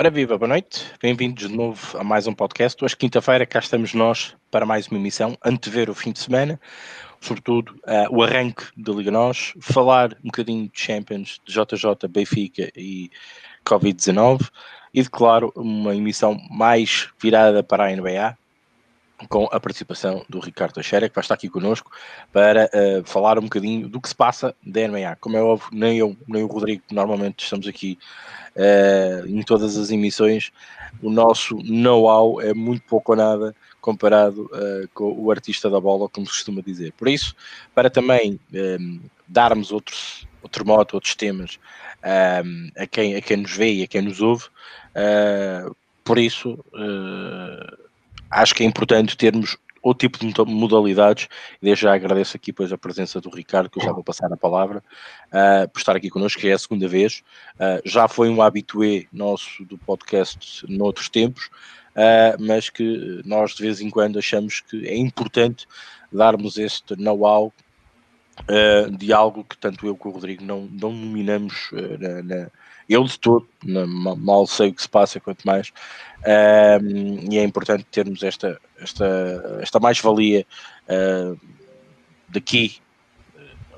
Ora viva, boa noite, bem-vindos de novo a mais um podcast. Hoje, quinta-feira, cá estamos nós para mais uma emissão, antever o fim de semana, sobretudo uh, o arranque da Liga Nós, falar um bocadinho de Champions, de JJ, Benfica e Covid-19 e, claro, uma emissão mais virada para a NBA, com a participação do Ricardo Teixeira, que vai estar aqui connosco para uh, falar um bocadinho do que se passa da NBA. Como é óbvio, nem eu, nem o Rodrigo, normalmente estamos aqui uh, em todas as emissões, o nosso know-how é muito pouco ou nada comparado uh, com o artista da bola, como se costuma dizer. Por isso, para também um, darmos outros, outro modo, outros temas um, a, quem, a quem nos vê e a quem nos ouve, por isso acho que é importante termos outro tipo de modalidades. Desde já agradeço aqui pois a presença do Ricardo, que eu já vou passar a palavra, uh, por estar aqui connosco, que é a segunda vez. Uh, já foi um habitué nosso do podcast noutros tempos, uh, mas que nós de vez em quando achamos que é importante darmos este know-how de algo que tanto eu como o Rodrigo não, não nominamos na, na eu de todo, mal sei o que se passa, quanto mais, um, e é importante termos esta, esta, esta mais-valia uh, daqui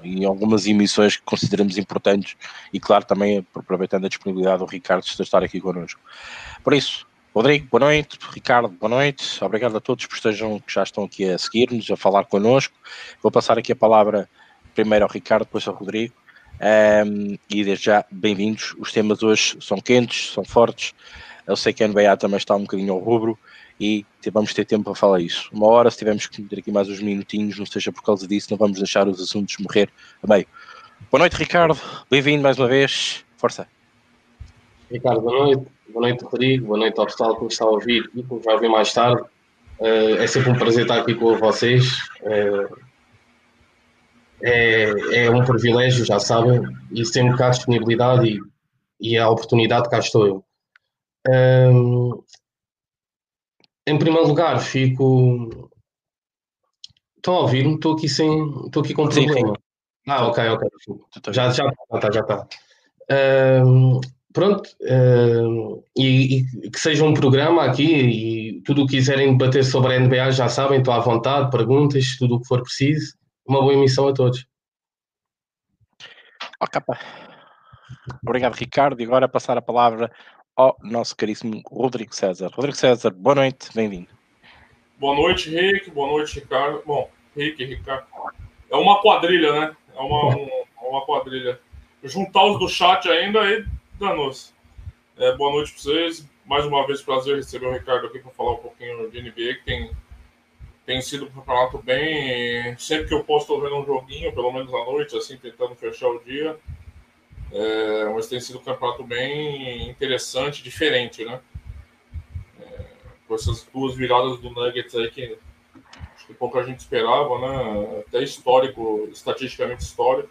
em algumas emissões que consideramos importantes e claro também aproveitando a disponibilidade do Ricardo de estar aqui connosco. Por isso, Rodrigo, boa noite, Ricardo, boa noite, obrigado a todos por estejam, que já estão aqui a seguir-nos, a falar connosco. Vou passar aqui a palavra primeiro ao Ricardo, depois ao Rodrigo, um, e desde já, bem-vindos. Os temas hoje são quentes, são fortes. Eu sei que a NBA também está um bocadinho ao rubro e vamos ter tempo para falar isso. Uma hora, se tivermos que meter aqui mais uns minutinhos, não seja por causa disso, não vamos deixar os assuntos morrer a meio. Boa noite, Ricardo. Bem-vindo mais uma vez. Força. Ricardo, boa noite. Boa noite, Rodrigo. Boa noite ao pessoal que nos está a ouvir e que nos vai ouvir mais tarde. Uh, é sempre um prazer estar aqui com vocês. Uh, é, é um privilégio, já sabem, e sempre cá a disponibilidade e, e a oportunidade, cá estou eu. Um, em primeiro lugar, fico. Estão a ouvir-me? Estou aqui sem. Estou aqui com um problema. Sim. Ah, ok, ok. Já está, já está, já está. Um, pronto, um, e, e, que seja um programa aqui e tudo o que quiserem debater sobre a NBA já sabem, estou à vontade, perguntas, tudo o que for preciso uma boa emissão a todos. Ok, Obrigado, Ricardo. E agora passar a palavra ao nosso caríssimo Rodrigo César. Rodrigo César, boa noite, bem-vindo. Boa noite, Rick. Boa noite, Ricardo. Bom, Rick, Ricardo. É uma quadrilha, né? É uma, um, uma quadrilha. Juntar os do chat ainda aí danou-se. É, boa noite para vocês. Mais uma vez, prazer receber o Ricardo aqui para falar um pouquinho de NBA, que tem tem sido um campeonato bem. Sempre que eu posso, estou vendo um joguinho, pelo menos à noite, assim, tentando fechar o dia. É, mas tem sido um campeonato bem interessante, diferente, né? É, com essas duas viradas do Nuggets aí que acho que pouca gente esperava, né? Até histórico, estatisticamente histórico.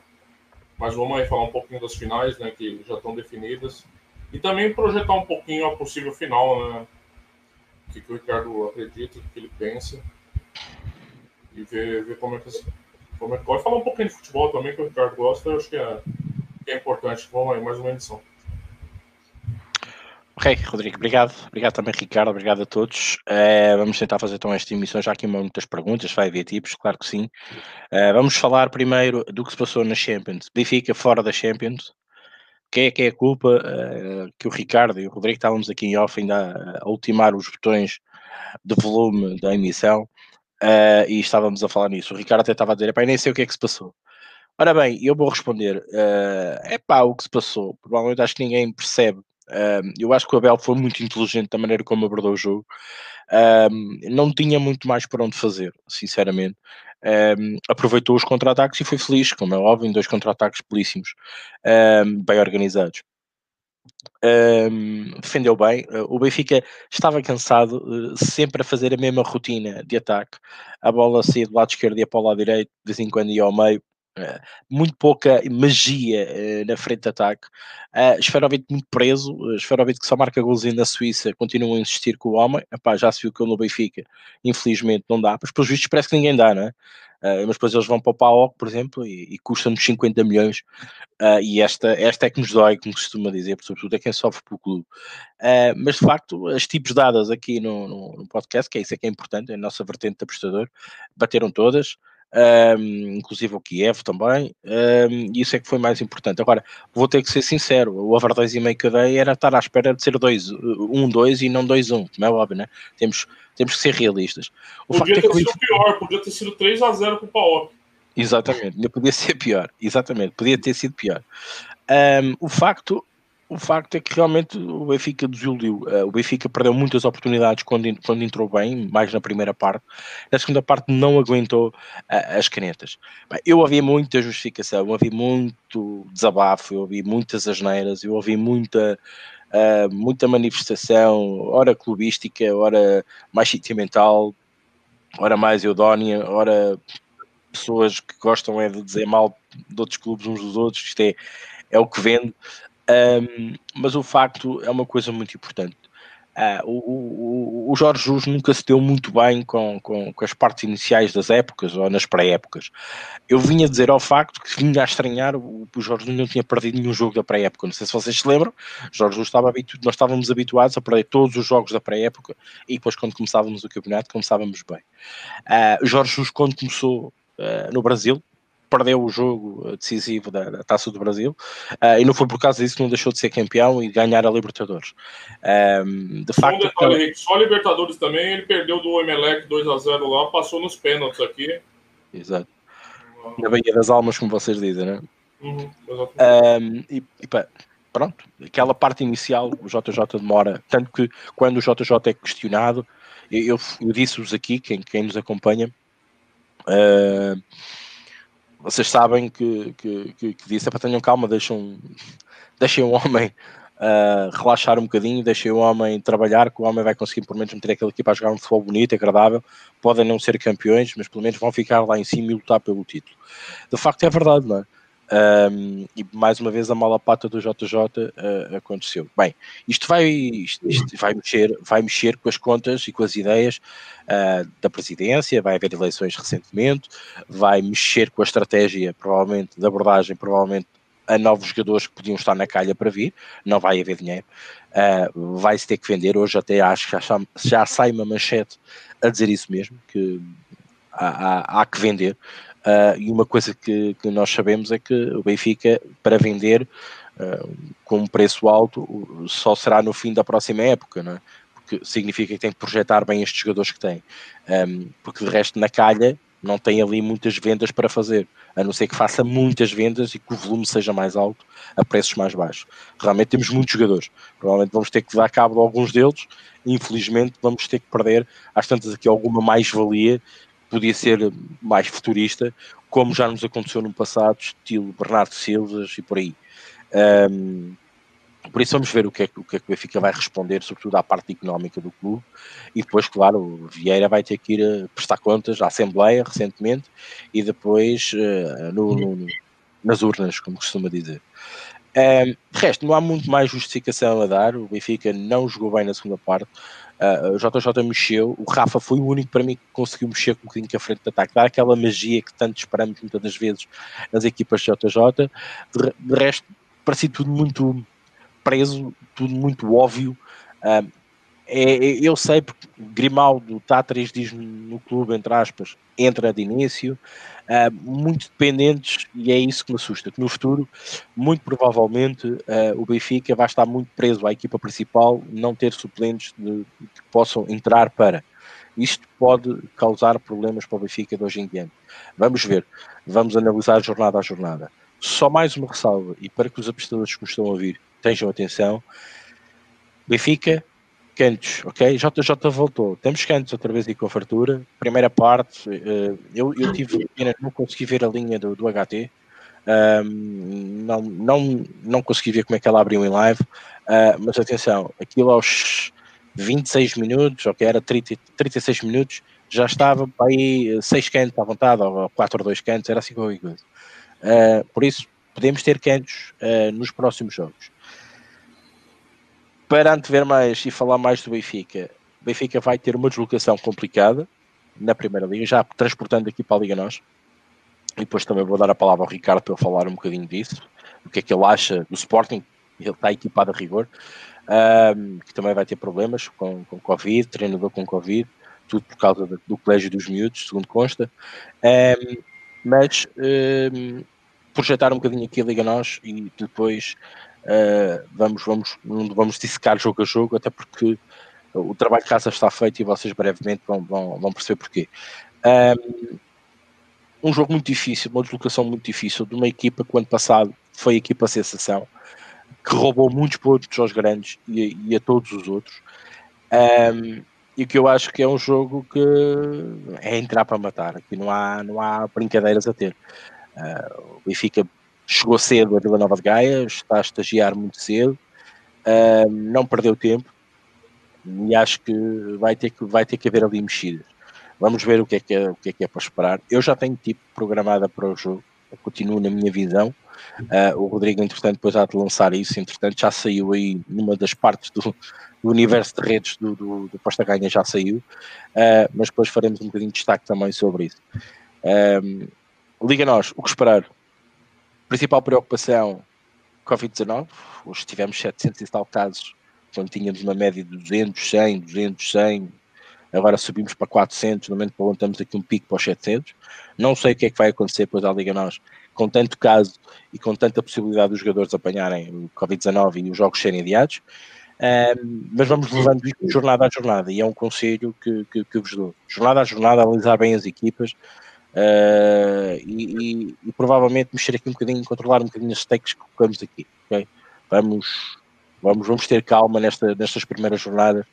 Mas vamos aí falar um pouquinho das finais, né? Que já estão definidas. E também projetar um pouquinho a possível final, né? O que, que o Ricardo acredita, o que ele pensa e ver, ver como, é que, como é que pode. Falar um pouquinho de futebol também, que o Ricardo gosta, eu acho que é, que é importante. Vamos aí, mais uma edição. Ok, Rodrigo, obrigado. Obrigado também, Ricardo. Obrigado a todos. Uh, vamos tentar fazer então esta emissão. Já aqui muitas perguntas, vai haver tipos, claro que sim. Uh, vamos falar primeiro do que se passou na Champions. Benfica fora da Champions. Quem é que é a culpa uh, que o Ricardo e o Rodrigo estávamos aqui em off ainda a ultimar os botões de volume da emissão uh, e estávamos a falar nisso. O Ricardo até estava a dizer, nem sei o que é que se passou. Ora bem, eu vou responder, é uh, pá, o que se passou, provavelmente acho que ninguém percebe. Uh, eu acho que o Abel foi muito inteligente da maneira como abordou o jogo. não tinha muito mais para onde fazer, sinceramente. aproveitou os contra-ataques e foi feliz, como é óbvio, em dois contra-ataques belíssimos, bem organizados um, defendeu bem. O Benfica estava cansado, uh, sempre a fazer a mesma rotina de ataque. A bola saía do lado esquerdo e para o lado direito, de vez em quando ia ao meio. Uh, muito pouca magia na frente de ataque. Esferovic muito preso. Esferovic que só marca golzinho na Suíça, continua a insistir com o homem. Epá, já se viu que ele no Benfica, infelizmente, não dá. Mas pelos vistos parece que ninguém dá, não é? Uh, mas depois eles vão para o PAOC, por exemplo, e, e custam-nos 50 milhões. Uh, e esta, esta é que nos dói, como costuma dizer, sobretudo é quem sofre pelo clube. Uh, mas de facto, as tipos dadas aqui no, no, no, podcast, que é isso é que é importante, é a nossa vertente de apostador, bateram todas um, inclusive o Kiev também, um, isso é que foi mais importante. Agora, vou ter que ser sincero, o over 2,5 que eu dei era estar à espera de ser 1-2 uh, e não 2-1, como é óbvio, né? Temos, temos que ser realistas. O podia é ter é sido pior, podia ter sido 3x0 para o Paok. Exatamente, podia ser pior, exatamente, podia ter sido pior. Um, o facto o facto é que realmente o Benfica desiludiu. Uh, o Benfica perdeu muitas oportunidades quando, quando entrou bem, mais na primeira parte. Na segunda parte não aguentou uh, as canetas. Bem, eu ouvi muita justificação, eu ouvi muito desabafo, eu ouvi muitas asneiras, eu ouvi muita, uh, muita manifestação, ora clubística, ora mais sentimental, ora mais eudónia, ora pessoas que gostam é de dizer mal de outros clubes uns dos outros, isto é, é o que vende. Um, mas o facto é uma coisa muito importante. Uh, o, o, o, Jorge Jus nunca se deu muito bem com, com, com as partes iniciais das épocas ou nas pré-épocas. Eu vinha dizer ao facto que vinha a estranhar o, o Jorge Jus não tinha perdido nenhum jogo da pré-época. Não sei se vocês se lembram, Jorge Jus estava habitu nós estávamos habituados a perder todos os jogos da pré-época e depois, quando começávamos o campeonato, começávamos bem. Uh, Jorge Jus, quando começou uh, no Brasil, perdeu o jogo decisivo da, da Taça do Brasil uh, e não foi por causa disso que não deixou de ser campeão e ganhar a Libertadores. Um, de facto, detalhe, Henrique, só a Libertadores também, ele perdeu do Emelec 2 a 0 lá, passou nos pênaltis aqui. Exato. Na Baía das Almas, como vocês dizem, né? Uhum, um, e, e pá, pronto, aquela parte inicial, o JJ demora, tanto que quando o JJ é questionado, eu, eu disse-vos aqui, quem, quem nos acompanha, uh, vocês sabem que, que, que, que disse, é para tenham calma, deixem, deixem o homem uh, relaxar um bocadinho, deixem o homem trabalhar, que o homem vai conseguir por menos meter aquela equipa a jogar um futebol bonito, agradável, podem não ser campeões, mas pelo menos vão ficar lá em cima e lutar pelo título. De facto é verdade, não é? Um, e mais uma vez a mala pata do JJ uh, ah, aconteceu. Bem, isto vai, isto, isto vai, mexer, vai mexer com as contas e com as ideias uh, da presidência, vai haver eleições recentemente, vai mexer com a estratégia, provavelmente, de abordagem, provavelmente a novos jogadores que podiam estar na calha para vir, não vai haver dinheiro, uh, vai-se ter que vender. Hoje até acho que já, já sai uma manchete a dizer isso mesmo, que há, há, há que vender. Uh, e uma coisa que, que, nós sabemos é que o Benfica, para vender uh, com um preço alto, só será no fim da próxima época, não é? porque significa que tem que projetar bem estes jogadores que tem. Um, porque de resto, na calha, não tem ali muitas vendas para fazer, a não ser que faça muitas vendas e que o volume seja mais alto a preços mais baixos. Realmente temos muitos jogadores, provavelmente vamos ter que dar cabo de alguns deles, infelizmente vamos ter que perder às tantas aqui alguma mais-valia podia ser mais futurista, como já nos aconteceu no passado, estilo Bernardo Silvas e por aí. Um, por isso vamos ver o que, é, o que é que o Benfica vai responder, sobretudo à parte económica do clube, e depois, claro, o Vieira vai ter que ir a prestar contas à Assembleia recentemente e depois uh, no, no, nas urnas, como costuma dizer. Um, de resto, não há muito mais justificação a dar. O Benfica não jogou bem na segunda parte. Uh, o JJ mexeu, o Rafa foi o único para mim que conseguiu mexer com um bocadinho com a frente de ataque, dar aquela magia que tanto esperamos muitas das vezes nas equipas de JJ. De, de resto, parecia tudo muito preso, tudo muito óbvio. Uh, é, é, eu sei porque Grimaldo está três dias no clube, entre aspas, entra de início, uh, muito dependentes, e é isso que me assusta, que no futuro, muito provavelmente, uh, o Benfica vai estar muito preso à equipa principal, não ter suplentes de, que possam entrar para. Isto pode causar problemas para o Benfica de hoje em diante. Vamos ver, vamos analisar jornada a jornada. Só mais uma ressalva, e para que os apostadores que me estão a ouvir tenham atenção, Benfica Cantos, ok? JJ voltou. Temos Cantos outra vez e com fartura. Primeira parte, uh, eu, eu tive pena, não consegui ver a linha do, do HT. Um, não, não, não consegui ver como é que ela abriu em live, uh, mas atenção, aquilo aos 26 minutos, ok, era 30, 36 minutos, já estava para aí 6 cantos à vontade, ou 4 ou 2 cantos, era assim qualquer coisa. Uh, por isso, podemos ter cantos uh, nos próximos jogos para antever mais e falar mais do Benfica, o Benfica vai ter uma deslocação complicada, na Primeira Liga, já transportando aqui para a Liga Nós. E depois também vou dar a palavra ao Ricardo para falar um bocadinho disso, o que é que ele acha do Sporting, ele está equipado a rigor, um, que também vai ter problemas com, com Covid, treinador com Covid, tudo por causa do, do colégio dos miúdos, segundo consta. Um, mas um, projetar um bocadinho aqui a Liga Nós e depois uh, vamos, vamos, vamos dissecar jogo a jogo, até porque o trabalho de casa está feito e vocês brevemente vão, vão, vão perceber porquê. Um, um jogo muito difícil, uma deslocação muito difícil de uma equipa que o ano passado foi a equipa sensação, que roubou muitos pontos aos grandes e, e a todos os outros. Um, e que eu acho que é um jogo que é entrar para matar, aqui não há, não há brincadeiras a ter. Uh, o Benfica chegou cedo a Vila Nova de Gaia, está a estagiar muito cedo, uh, não perdeu tempo e acho que vai ter que, vai ter que haver ali mexidas. Vamos ver o que, é que é, o que é que é para esperar. Eu já tenho tipo programada para o jogo, continuo na minha visão. Uh, o Rodrigo, entretanto, depois há de lançar isso, entretanto, já saiu aí numa das partes do, do universo de redes do, do, do Posta Ganha, já saiu, uh, mas depois faremos um bocadinho de destaque também sobre isso. Um, Liga nós, o que esperar? Principal preocupação, Covid-19, hoje tivemos 700 e tal casos, quando tínhamos uma média de 200, 100, 200, 100, agora subimos para 400, no momento que estamos aqui um pico para os 700. Não sei o que é que vai acontecer depois à Liga Nós, com tanto caso e com tanta possibilidade dos jogadores apanharem o Covid-19 e os jogos serem adiados. Um, mas vamos levando isto jornada a jornada e é um conselho que, que, que vos dou. Jornada a jornada, analisar bem as equipas uh, e, e, e, provavelmente mexer aqui um bocadinho, controlar um bocadinho as stakes que colocamos aqui. Okay? Vamos, vamos, vamos ter calma nesta, nestas primeiras jornadas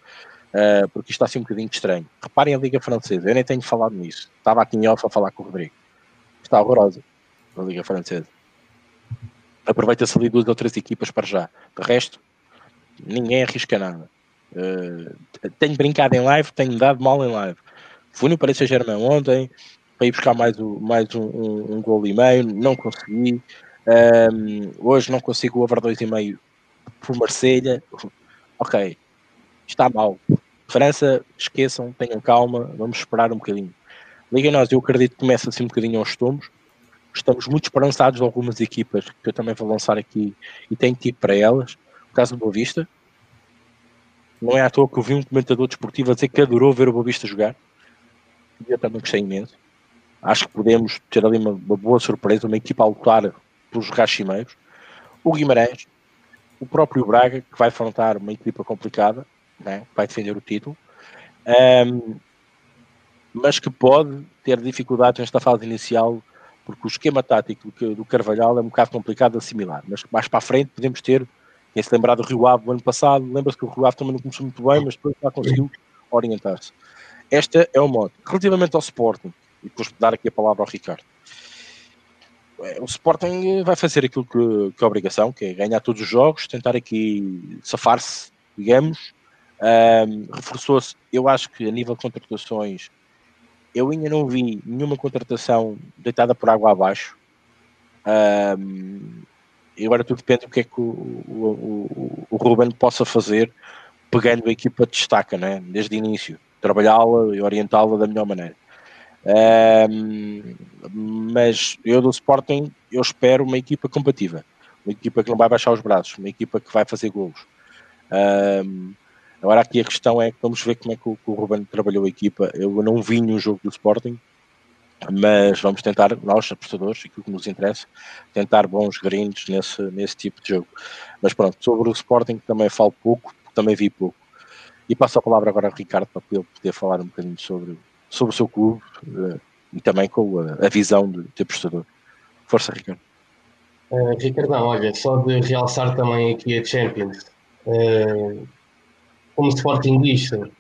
uh, porque isto está assim um bocadinho estranho. Reparem a Liga Francesa, eu nem tenho falado nisso. Estava aqui em off a falar com o Rodrigo. Está horrorosa a Liga Francesa. Aproveita-se ali duas ou três equipas para já. De resto, ninguém arrisca nada. Uh, tenho brincado em live, tenho dado mal em live. Fui no Paris Saint-Germain ontem para ir buscar mais, o, mais um, um, um gol e meio, não consegui. Um, hoje não consigo o over 2,5 por Marselha. Ok, está mal. França, esqueçam, tenham calma, vamos esperar um bocadinho. Liga nós, eu acredito que começa assim um bocadinho aos tomos. Estamos muito esperançados de algumas equipas que eu também vou lançar aqui e tenho tipo para elas. O caso do Boa Vista. Não é à toa que eu vi um comentador desportivo a dizer que adorou ver o Boa Vista jogar. E eu também gostei imenso. Acho que podemos ter ali uma, uma boa surpresa, uma equipa a lutar pelos rachimeiros. O Guimarães, o próprio Braga, que vai afrontar uma equipa complicada, né? vai defender o título, um, mas que pode ter dificuldades nesta fase inicial, porque o esquema tático do Carvalhal é um bocado complicado de assimilar, mas mais para a frente podemos ter, quem se lembrar do Rio Ave do ano passado, lembra-se que o Rio Ave também não começou muito bem, mas depois já conseguiu orientar-se. Esta é o modo. Relativamente ao Sporting, e depois dar aqui a palavra ao Ricardo, é, o Sporting vai fazer aquilo que, que é obrigação, que é ganhar todos os jogos, tentar aqui safar-se, digamos, um, Reforçou-se, eu acho que a nível de contratações, eu ainda não vi nenhuma contratação deitada por água abaixo. Um, e agora tudo depende do que é que o, o, o, o Ruben possa fazer, pegando a equipa de destaca, né? desde o início, trabalhá-la e orientá-la da melhor maneira. Mas eu do Sporting, eu espero uma equipa compatível, uma equipa que não vai baixar os braços, uma equipa que vai fazer golos. Um, Agora aqui a questão é que vamos ver como é que o, que o Ruben trabalhou a equipa. Eu não vi nenhum jogo do Sporting, mas vamos tentar, nós, apostadores, aquilo que nos interessa, tentar bons grindos nesse, nesse tipo de jogo. Mas pronto, sobre o Sporting também falo pouco, também vi pouco. E passo a palavra agora ao Ricardo para ele poder falar um bocadinho sobre, sobre o seu clube uh, e também com a, a visão de, de apostador. Força, Ricardo. Uh, Ricardão, olha, só de realçar também aqui a Champions. Uh, como Sportingista,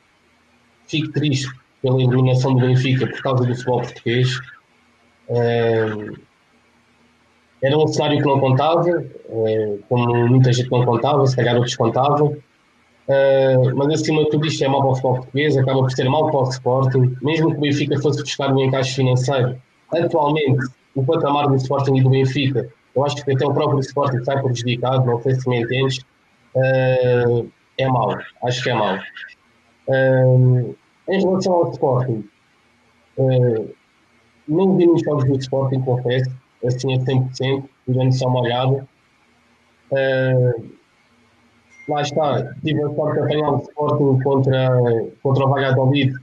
fico triste pela eliminação do Benfica por causa do futebol português. Uh, era um cenário que não contava, como muita gente não contava, se calhar outros contavam. Uh, mas acima de tudo isto é mal para o futebol português, acaba por ser mal para o Sporting, mesmo que o Benfica fosse buscar um encaixe financeiro. Atualmente, o patamar do Sporting e do Benfica, eu acho que até o próprio Sporting está prejudicado, não sei se me entendes. Uh, é mau, acho que é mau. Um, em relação ao Sporting, Uh, não vi nos jogos do Sporting, confesso, assim a 100%, durante só uma olhada. Uh, lá está, tive a sorte de apanhar o Sporting contra, contra o Valladolid.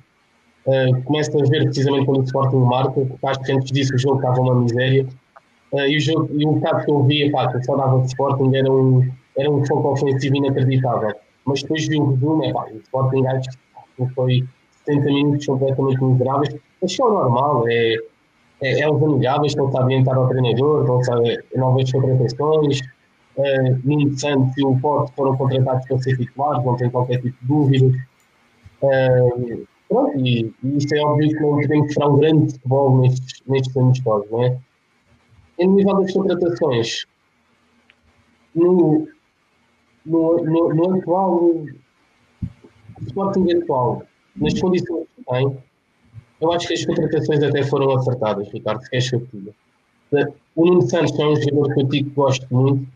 Uh, começo a ver precisamente quando o Sporting marca, acho que antes disso o jogo estava uma miséria. Uh, e, o jogo, e o bocado que eu via, pá, que só dava de Sporting era um, era um foco ofensivo inacreditável. Mas depois vi o resumo, é pá, o Sporting acho que foi 70 minutos completamente miseráveis. Mas é normal, é, é, é os amigáveis, estão-se a ambientar ao treinador, estão-se a novas contratações. Uh, Nuno Santos e o Porto foram contratados para ser titulares, não tem qualquer tipo de dúvida. Uh, pronto, e, e isto é óbvio que não podemos esperar um grande futebol nestes, nestes amistosos, não é? Em nível das contratações, no, no, no, no atual Sporting atual, nas condições que tem, eu acho que as contratações até foram acertadas, Ricardo, se queres que O Nuno Santos é um jogador que eu digo que gosto muito,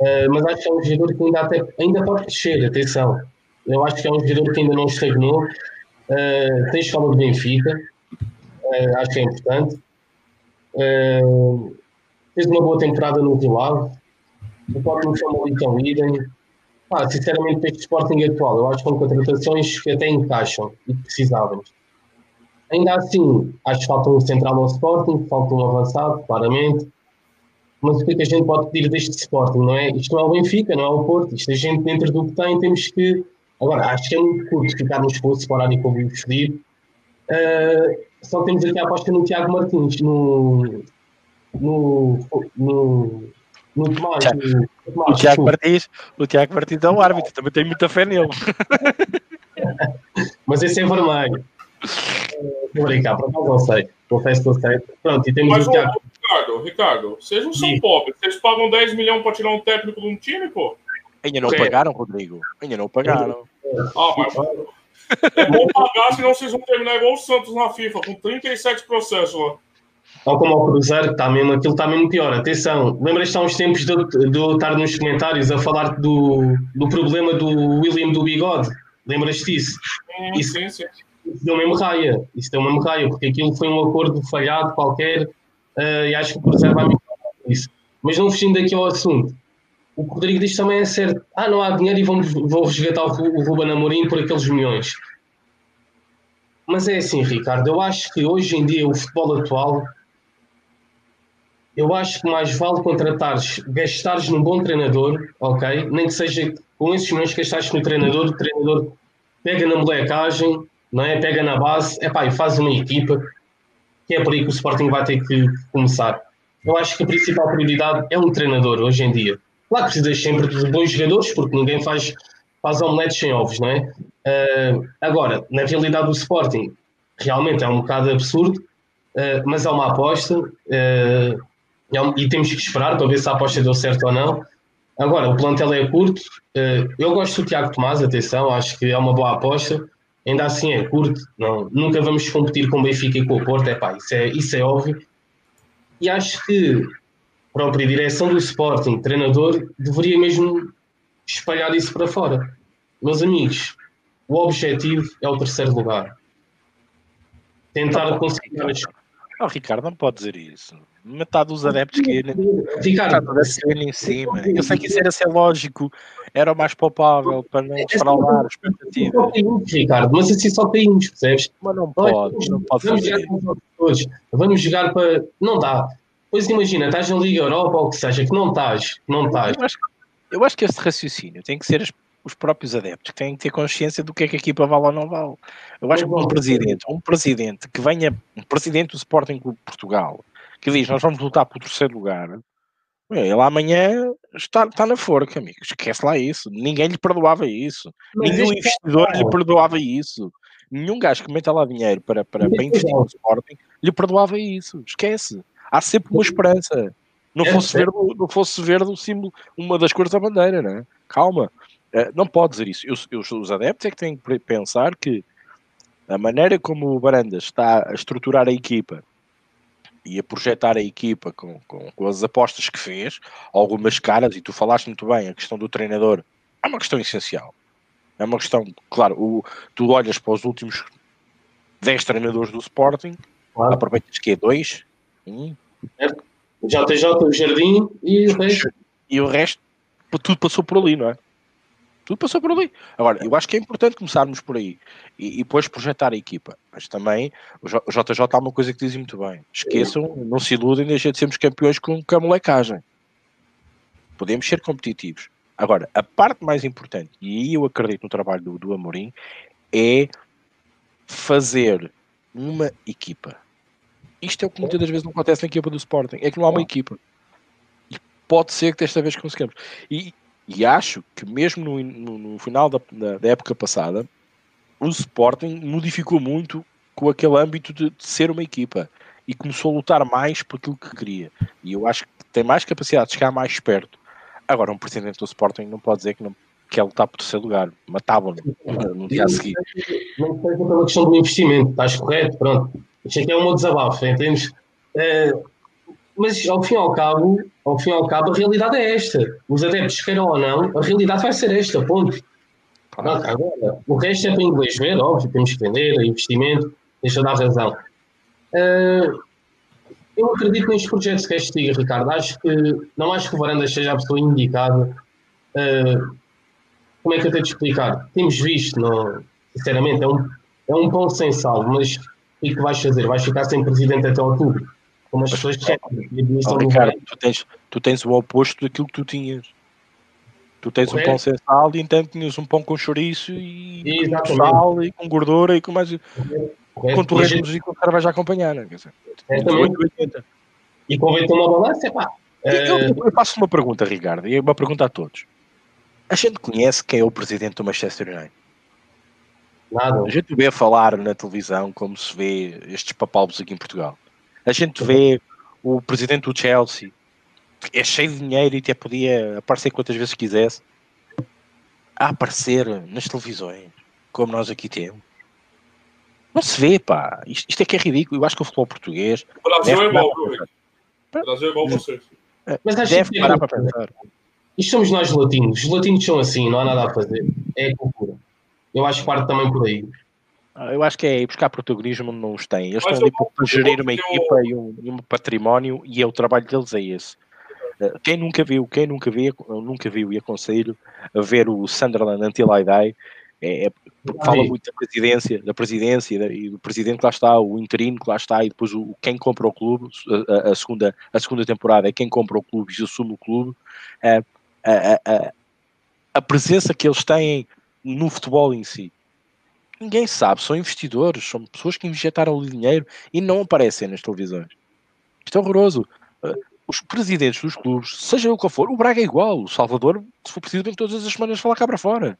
uh, mas acho que é um jogador que ainda, até, ainda pode crescer, atenção. Eu acho que é um jogador que ainda não estagnou. Uh, tem escola de Benfica, uh, acho que é importante. Uh, fez uma boa temporada no Rio Ave. O próprio Famalicão idem. Ah, sinceramente, este Sporting atual, eu acho que são contratações que até encaixam e precisávamos. Ainda assim, acho que falta um central no Sporting, falta um avançado, claramente. Mas o que é que a gente pode pedir deste Sporting, não é? Isto não é o Benfica, não é o Porto. Isto a gente, dentro do que tem, temos que. Agora, acho que é muito curto ficarmos com o Sporting com o Felipe. Uh, só temos aqui a aposta no Tiago Martins, no. no. no. no Tomás. No, o, Tiago Martins, o Tiago Martins é um árbitro, também tenho muita fé nele. Mas esse é vermelho. Vou brincar, por acaso não sei. Confesso que eu. Pronto, e temos Mas, o Thiago. Ricardo, Ricardo, vocês não são pobres. Vocês pagam 10 milhões para tirar um técnico de um time, pô? Ainda não pagaram, Rodrigo. Ainda não pagaram. Ah, mas. É bom pagar, senão vocês vão terminar igual o Santos na FIFA, com 37 processos lá. Ou como ao Cruzeiro, que está mesmo, aquilo está mesmo pior. Atenção, lembras-te há uns tempos de, de eu estar nos comentários a falar do, do problema do William do Bigode? Lembras-te disso? Hum, Isso, sim, sim isso deu mesmo raia, isso deu mesmo raia, porque aquilo foi um acordo falhado qualquer uh, e acho que Cruzeiro vai muito isso. Mas não fugindo aqui ao assunto, o que o Rodrigo diz também é certo. Ah, não há dinheiro e vamos, vou resgatar o, o Ruben Amorim por aqueles milhões. Mas é assim, Ricardo, eu acho que hoje em dia o futebol atual, eu acho que mais vale contratares, gastares num bom treinador, ok? Nem que seja com esses milhões que gastaste no treinador, o treinador pega na molecagem, não é? Pega na base, epá, e faz uma equipa, que é por aí que o Sporting vai ter que começar. Eu acho que a principal prioridade é um treinador hoje em dia. Claro que precisas sempre de bons jogadores, porque ninguém faz, faz omeletes sem ovos, não é? Uh, agora, na realidade do Sporting, realmente é um bocado absurdo, uh, mas é uma aposta uh, é um, e temos que esperar para ver se a aposta deu certo ou não. Agora, o plantel é curto. eu gosto do Tiago Tomás, atenção, acho que é uma boa aposta ainda assim é curto, não, nunca vamos competir com o Benfica e com o Porto, é pá, isso é, isso é óbvio. E acho que a própria direção do Sporting, treinador, deveria mesmo espalhar isso para fora. Meus amigos, o objetivo é o terceiro lugar. Tentar conseguir as Oh, Ricardo, não pode dizer isso. Metade dos adeptos que Ricardo, metade em cima. Eu sei que isso era ser lógico, era o mais palpável para não defraudar as expectativas. Ricardo, mas assim só tem uns, percebes? Mas não pode, não pode vamos fazer. Jogar todos. Vamos jogar para. Não dá. Pois imagina, estás na Liga Europa ou o que seja, que não estás, não estás. Eu acho, eu acho que esse raciocínio tem que ser os próprios adeptos que têm que ter consciência do que é que a equipa vale ou não vale. Eu acho que um presidente, um presidente que venha, um presidente do Sporting Clube de Portugal, que diz nós vamos lutar pelo terceiro lugar, ele amanhã está, está na forca, amigo. Esquece lá isso. Ninguém lhe perdoava isso. Mas Nenhum é investidor é... lhe perdoava isso. Nenhum gajo que meta lá dinheiro para, para, para investir no Sporting lhe perdoava isso. Esquece. Há sempre uma esperança. Não é fosse, verde, não fosse verde o símbolo, uma das cores da bandeira, né? Calma. Eh, não pode dizer isso. Eu, eu, os adeptos é que têm que pensar que a maneira como o Barandas está a estruturar a equipa e a projetar a equipa com, com, com, as apostas que fez, algumas caras, e tu falaste muito bem, a questão do treinador é uma questão essencial. É uma questão, claro, o, tu olhas para os últimos 10 treinadores do Sporting Claro. Aproveitas que é dois, um. O JJ, o Jardim e o resto. E o resto, tudo passou por ali, não é? Tudo passou por ali. Agora, eu acho que é importante começarmos por aí e, e depois projetar a equipa. Mas também o JJ há uma coisa que diz muito bem: esqueçam, não se iludem, deixem de sermos campeões com, com a molecagem. Podemos ser competitivos. Agora, a parte mais importante, e aí eu acredito no trabalho do, do Amorim, é fazer uma equipa. Isto é o que muitas das vezes não acontece na equipa do Sporting, é que não há uma equipa. E pode ser que desta vez conseguimos. E, e acho que mesmo no, no, no final da, da, época passada, o Sporting modificou muito com aquele âmbito de, de, ser uma equipa e começou a lutar mais por aquilo que queria. E eu acho que tem mais capacidade de chegar mais perto. Agora, um presidente do Sporting não pode dizer que não quer lutar por terceiro lugar. Matavam-no no dia a seguir. Não foi pela questão do investimento, estás correto, pronto. Isto aqui é um desabafo, entendes? É, mas ao fim e ao cabo, ao fim e ao cabo, a realidade é esta. Os adeptos queiram ou não, a realidade vai ser esta, ponto. Agora, o resto é para inglês ver, óbvio, temos que vender, investimento, deixa dar razão. Uh, eu acredito nestes projetos que este Ricardo. Acho que não acho que o Varandas seja a pessoa indicada. Uh, como é que eu tenho de explicar? Temos visto, não, sinceramente, é um, é um pão sem sal, mas o que é que vais fazer? Vais ficar sem presidente até outubro? Como as pessoas querem. Oh, Ricardo, tu tens, tu tens o oposto daquilo que tu tinhas. Tu tens Correto. um pão sem sal e então tinhas um pão com chouriço e com sal e com gordura e com mais. Correto. Resto música o cara vai já acompanhar, né? Quer dizer, e convém ter uma balança, pá. Eu, eu, eu faço uma pergunta, Ricardo, e uma pergunta a todos. A gente conhece quem é o presidente do Manchester United? Nada. A gente vê falar na televisão como se vê estes papalbos aqui em Portugal. A gente vê o presidente do Chelsea, é cheio de dinheiro e até podia aparecer quantas vezes quisesse, a aparecer nas televisões, como nós aqui temos. Não se vê, pá. Isto, isto é que é ridículo. Eu acho que o futebol português. O Brasil é igual, O Brasil é igual vocês. Mas acho deve que parar para pensar. Isto somos nós latinos. Os latinos são assim, não há nada a fazer. É a cultura. Eu acho que parte também por aí. Ah, eu acho que é buscar protagonismo onde não os têm. Eles Mas estão ali para gerir uma equipa e um, e um, património e é o trabalho deles é esse. Ah, quem nunca viu, quem nunca viu, nunca viu e aconselho a ver o Sunderland Until I Die, é, é fala muito da presidência, da presidência e do presidente que lá está, o interino que lá está e depois o, quem compra o clube, a, a segunda, a segunda temporada é quem compra o clube e assume o clube, a, a, a, a presença que eles têm no futebol em si Ninguém sabe, são investidores, são pessoas que injetaram o dinheiro e não aparecem nas televisões. Isto é horroroso. Uh, os presidentes dos clubes, seja o que for, o Braga é igual, o Salvador, se for preciso, vem todas as semanas falar cá para fora.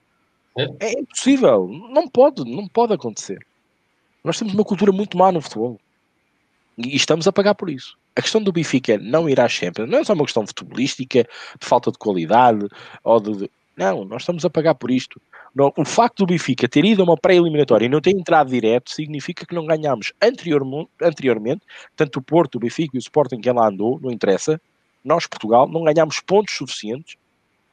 É? é impossível, não pode, não pode acontecer. Nós temos uma cultura muito má no futebol e estamos a pagar por isso. A questão do Benfica não ir à Champions não é só uma questão futebolística, de falta de qualidade, ou de. Não, nós estamos a pagar por isto. O facto do Benfica ter ido a uma pré-eliminatória e não ter entrado direto significa que não ganhámos anteriormente, tanto o Porto, o Benfica e o Sporting que lá andou, não interessa, nós, Portugal, não ganhámos pontos suficientes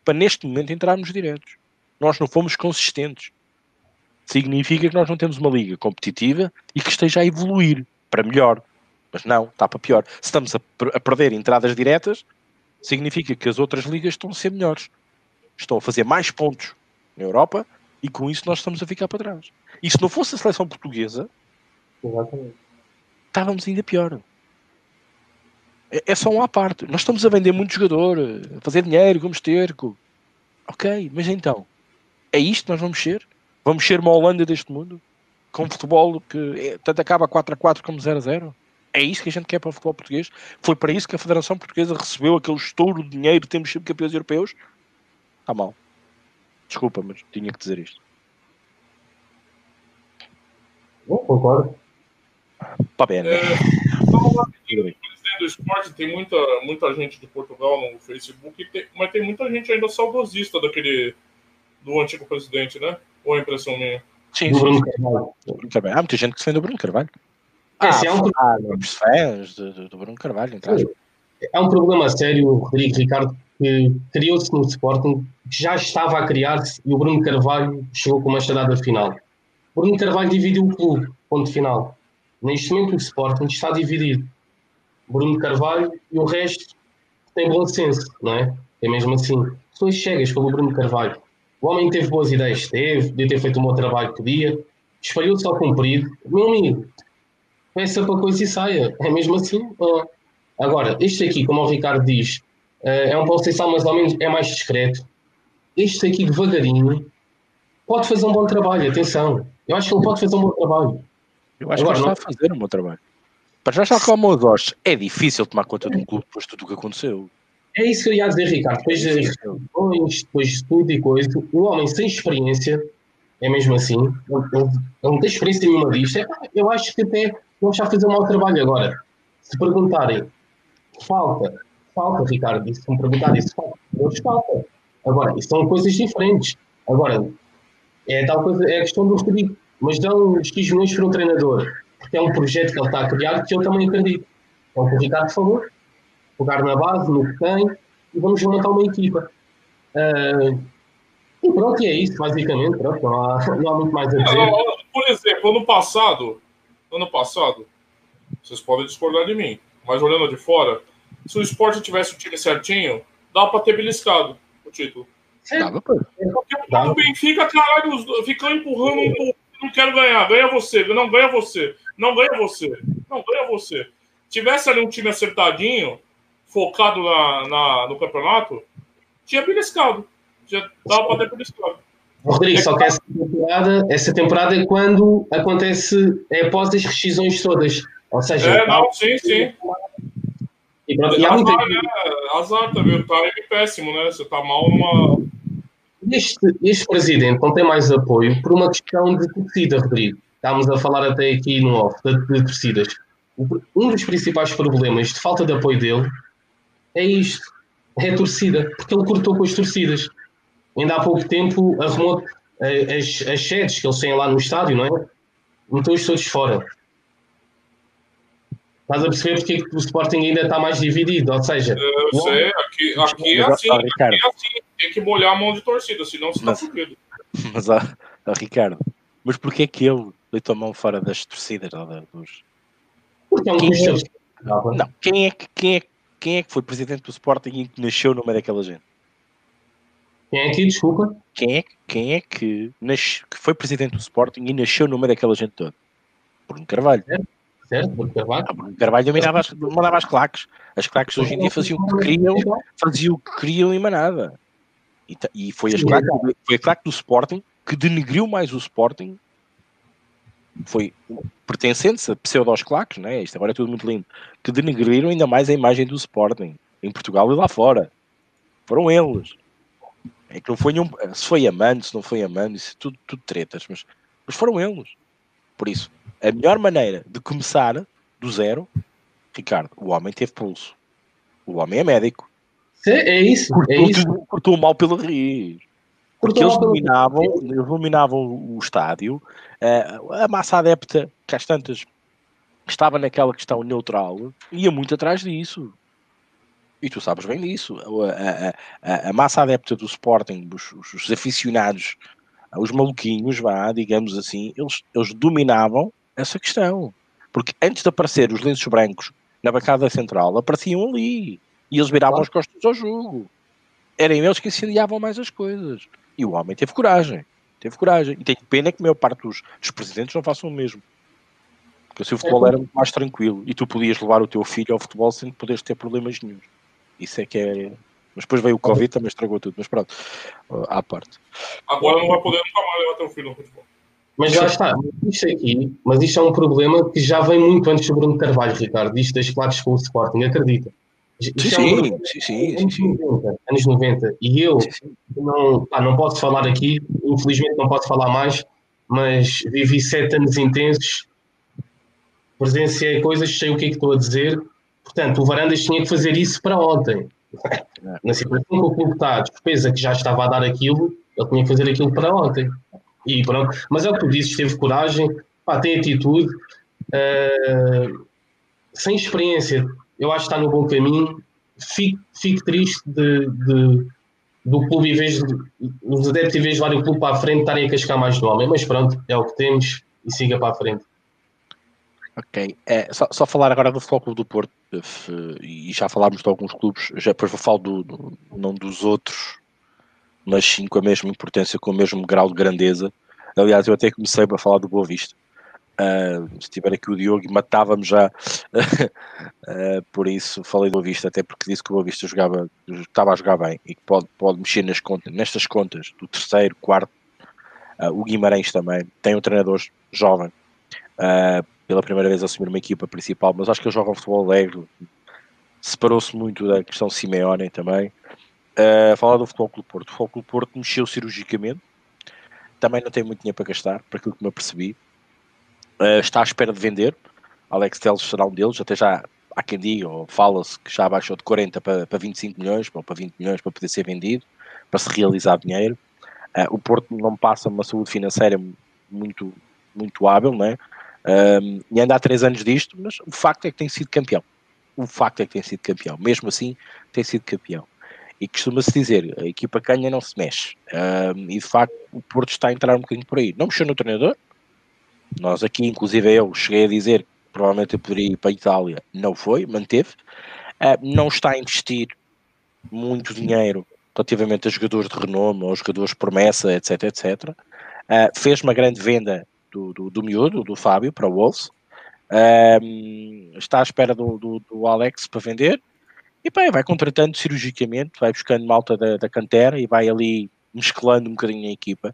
para neste momento entrarmos diretos. Nós não fomos consistentes. Significa que nós não temos uma liga competitiva e que esteja a evoluir para melhor. Mas não, está para pior. Se estamos a, a perder entradas diretas, significa que as outras ligas estão a ser melhores. Estão a fazer mais pontos na Europa e com isso nós estamos a ficar para trás. E se não fosse a seleção portuguesa, Exatamente. estávamos ainda pior. É, é só uma parte. Nós estamos a vender muito jogador, a fazer dinheiro como esterco. Ok, mas então, é isto que nós vamos ser? Vamos ser uma Holanda deste mundo? Com futebol que é, tanto acaba 4 a 4 como 0 a 0? É isso que a gente quer para o futebol português? Foi para isso que a Federação Portuguesa recebeu aquele estouro de dinheiro, temos sempre campeões europeus? Está mal. Desculpa, mas tinha que dizer isto. Não, concordo. Pá, bem, é, o do esporte tem muita, muita gente de Portugal no Facebook, tem, mas tem muita gente ainda saudosista daquele do antigo presidente, né? Ou a impressão minha? Sim, sim. Bruno Carvalho. Há muita gente que se vende do Bruno Carvalho. Ah, Esse é um... os fãs do, do, Bruno Carvalho, É um problema sério, Rodrigo Ricardo, que criou-se no Sporting, que já estava a criar-se e o Bruno Carvalho chegou com uma chamada final. O Bruno Carvalho dividiu o clube, ponto final. Neste momento o Sporting está dividido. Bruno Carvalho e o resto tem bom senso, não é? É mesmo assim. Pessoas chegas pelo Bruno Carvalho. O homem teve boas ideias, teve, podia ter feito um bom trabalho que podia, espalhou-se ao comprido. Meu amigo, peça para coisa e saia. É mesmo assim? Agora, este aqui, como o Ricardo diz, é um potencial mais ou menos é mais discreto. Este aqui, devagarinho, pode fazer um bom trabalho. Atenção, eu acho que ele pode fazer um bom trabalho. Eu acho Agora, que ele está a fazer um bom trabalho. Para já está como os Ossos. É difícil tomar conta de um clube depois de tudo o que aconteceu. É isso que eu ia dizer, Ricardo. Depois de depois, depois de tudo e coisa, o homem sem experiência, é mesmo assim, ele, não tem experiência nenhuma disto. É, eu acho que até está a fazer um mau trabalho agora. Se perguntarem, falta, falta, Ricardo, se me perguntarem se falta, hoje falta. Agora, isso são coisas diferentes. Agora, é tal coisa, é a questão do Rodrigo. Mas dão X milhões para um treinador, porque é um projeto que ele está a criar que eu também acredito. É o o Ricardo falou. Pegar na base, no que tem, e vamos montar uma equipa. Uh, e pronto, é isso, basicamente. Pronto, não, há, não há muito mais a dizer. Por exemplo, ano passado, ano passado, vocês podem discordar de mim, mas olhando de fora, se o esporte tivesse o time certinho, dá para ter beliscado o título. Dava, pô. Porque o Benfica, caralho, fica empurrando um pouco. Não quero ganhar, ganha você, não ganha você, não ganha você, não ganha você. Tivesse ali um time acertadinho, focado na, na no campeonato, tinha beliscado. Já dava para ter beliscado. Rodrigo, só que essa temporada, essa temporada é quando acontece, é após as rescisões todas. Ou seja, é, não, sim, sim. E, pronto, e azar, muita... né? azar também, o time péssimo, né? Você tá mal numa. Este, este presidente não tem mais apoio por uma questão de torcida, Rodrigo. Estávamos a falar até aqui no off de, de torcidas. Um dos principais problemas de falta de apoio dele é isto: é a torcida, porque ele cortou com as torcidas. Ainda há pouco tempo arrumou eh, as, as sedes que eles têm lá no estádio, não é? Meteu-os todos fora. Estás a perceber porque é o Sporting ainda está mais dividido? Ou seja, eu sei, aqui, aqui, é assim, aqui é assim, tem que molhar a mão de torcida, senão você está fudido. Mas, ó, ó, Ricardo, mas porquê é que ele deitou a mão fora das torcidas? Dos... Porque é um quem, é, não, quem, é que, quem, é, quem é que foi presidente do Sporting e que nasceu no meio daquela gente? Quem é que, desculpa? Quem é, quem é que, nas, que foi presidente do Sporting e nasceu no meio daquela gente toda? Bruno Carvalho. É certo? Bruno Carvalho. Ah, Bruno Carvalho dominava as, mandava as claques. As claques hoje em dia faziam o que queriam, faziam o que queriam e manada. E, e foi, as claques, foi a claque do Sporting que denegriu mais o Sporting. Foi pertencentes a pseudos claques, né? isto agora é tudo muito lindo, que denegriram ainda mais a imagem do Sporting em Portugal e lá fora. Foram eles. É que não foi nenhum. Se foi amante, se não foi amante, isso é tudo, tudo tretas, mas, mas foram eles. Por isso, a melhor maneira de começar do zero, Ricardo, o homem teve pulso. O homem é médico. Sim, é isso. Cortou, é isso. cortou mal pelo raiz. Porque eles dominavam, eles dominavam o estádio, eh, a massa adepta, que às tantas estava naquela questão neutral, ia muito atrás disso. E tu sabes bem disso. A, a, a massa adepta do Sporting, os, os, aficionados, os maluquinhos, vá, digamos assim, eles, eles dominavam essa questão. Porque antes de aparecer os lenços brancos na bancada central, apareciam ali. E eles viravam as costas ao jogo. Eram eles que incendiavam mais as coisas. E o homem teve coragem. Teve coragem. E tenho pena que a maior parte dos, dos presidentes não façam o mesmo. Porque assim o futebol era muito mais tranquilo. E tu podias levar o teu filho ao futebol sem poderes ter problemas nenhum. Isso é que é. Mas depois veio o Covid, também estragou tudo. Mas pronto, à parte. Agora não vai poder nunca mais levar teu filho ao futebol. Mas já está, isto aqui, mas isto é um problema que já vem muito antes do Bruno Carvalho, Ricardo, isto das claques com o Sporting, acredita. Sim, é um sim, sim, anos, sim, 90, anos 90. E eu Não, pá, não posso falar aqui, infelizmente não posso falar mais, mas vivi sete anos intensos, presenciei coisas, sei o que é que estou a dizer. Portanto, o Varandas tinha que fazer isso para ontem. Na situação que o clube está, a despesa que já estava a dar aquilo, ele tinha que fazer aquilo para ontem. E pronto. Mas é o que tu dizes, teve coragem, pá, tem atitude, uh, sem experiência, eu acho que está no bom caminho. Fico, fico triste de, de, do clube, em vez de, os adeptos, em vez de levarem o clube para a frente, estarem a cascar mais no homem. Mas pronto, é o que temos e siga para a frente. Ok. É, só, só, falar agora do Futebol Clube do Porto, e já falámos de alguns clubes, já depois vou falar do, do, não dos outros, mas sim com a mesma importância, com o mesmo grau de grandeza. Aliás, eu até comecei a falar do Boa Vista. Uh, se tiver aqui o Diogo, matava-me já. uh, por isso falei do Boa Vista, até porque disse que o Boa Vista jogava, estava a jogar bem e que pode, pode mexer nas contas, nestas contas do terceiro, quarto. Uh, o Guimarães também tem um treinador jovem, pela primeira vez assumir uma equipa principal, mas acho que ele joga um futebol alegre. Separou-se muito da questão Simeone também. Uh, falar do Futebol Clube Porto. O Futebol Clube Porto mexeu cirurgicamente. Também não tem muito dinheiro para gastar, para aquilo que me apercebi. Uh, está à espera de vender. Alex Telles será um deles. Até já há quem diga, ou fala-se que já baixou de 40 para, para 25 milhões, ou para 20 milhões para poder ser vendido, para se realizar dinheiro. Uh, o Porto não passa uma saúde financeira muito, muito hábil, é? Um, e anda há três anos disto, mas o facto é que tem sido campeão. O facto é que tem sido campeão. Mesmo assim, tem sido campeão. E costuma-se dizer, a equipa canha não se mexe. E de facto, o Porto está a entrar um bocadinho por aí. Não mexeu no treinador. Nós aqui, inclusive eu, cheguei a dizer que provavelmente eu poderia ir para a Itália. Não foi, manteve. Uh, não está a investir muito dinheiro relativamente a jogadores de renome ou jogadores promessa, etc, etc. Uh, fez uma grande venda do, do, do miúdo, do Fábio, para o Wolves. Está à espera do, do, do, Alex para vender. E pá, vai contratando cirurgicamente, vai buscando malta da, da cantera e vai ali mesclando um bocadinho a equipa.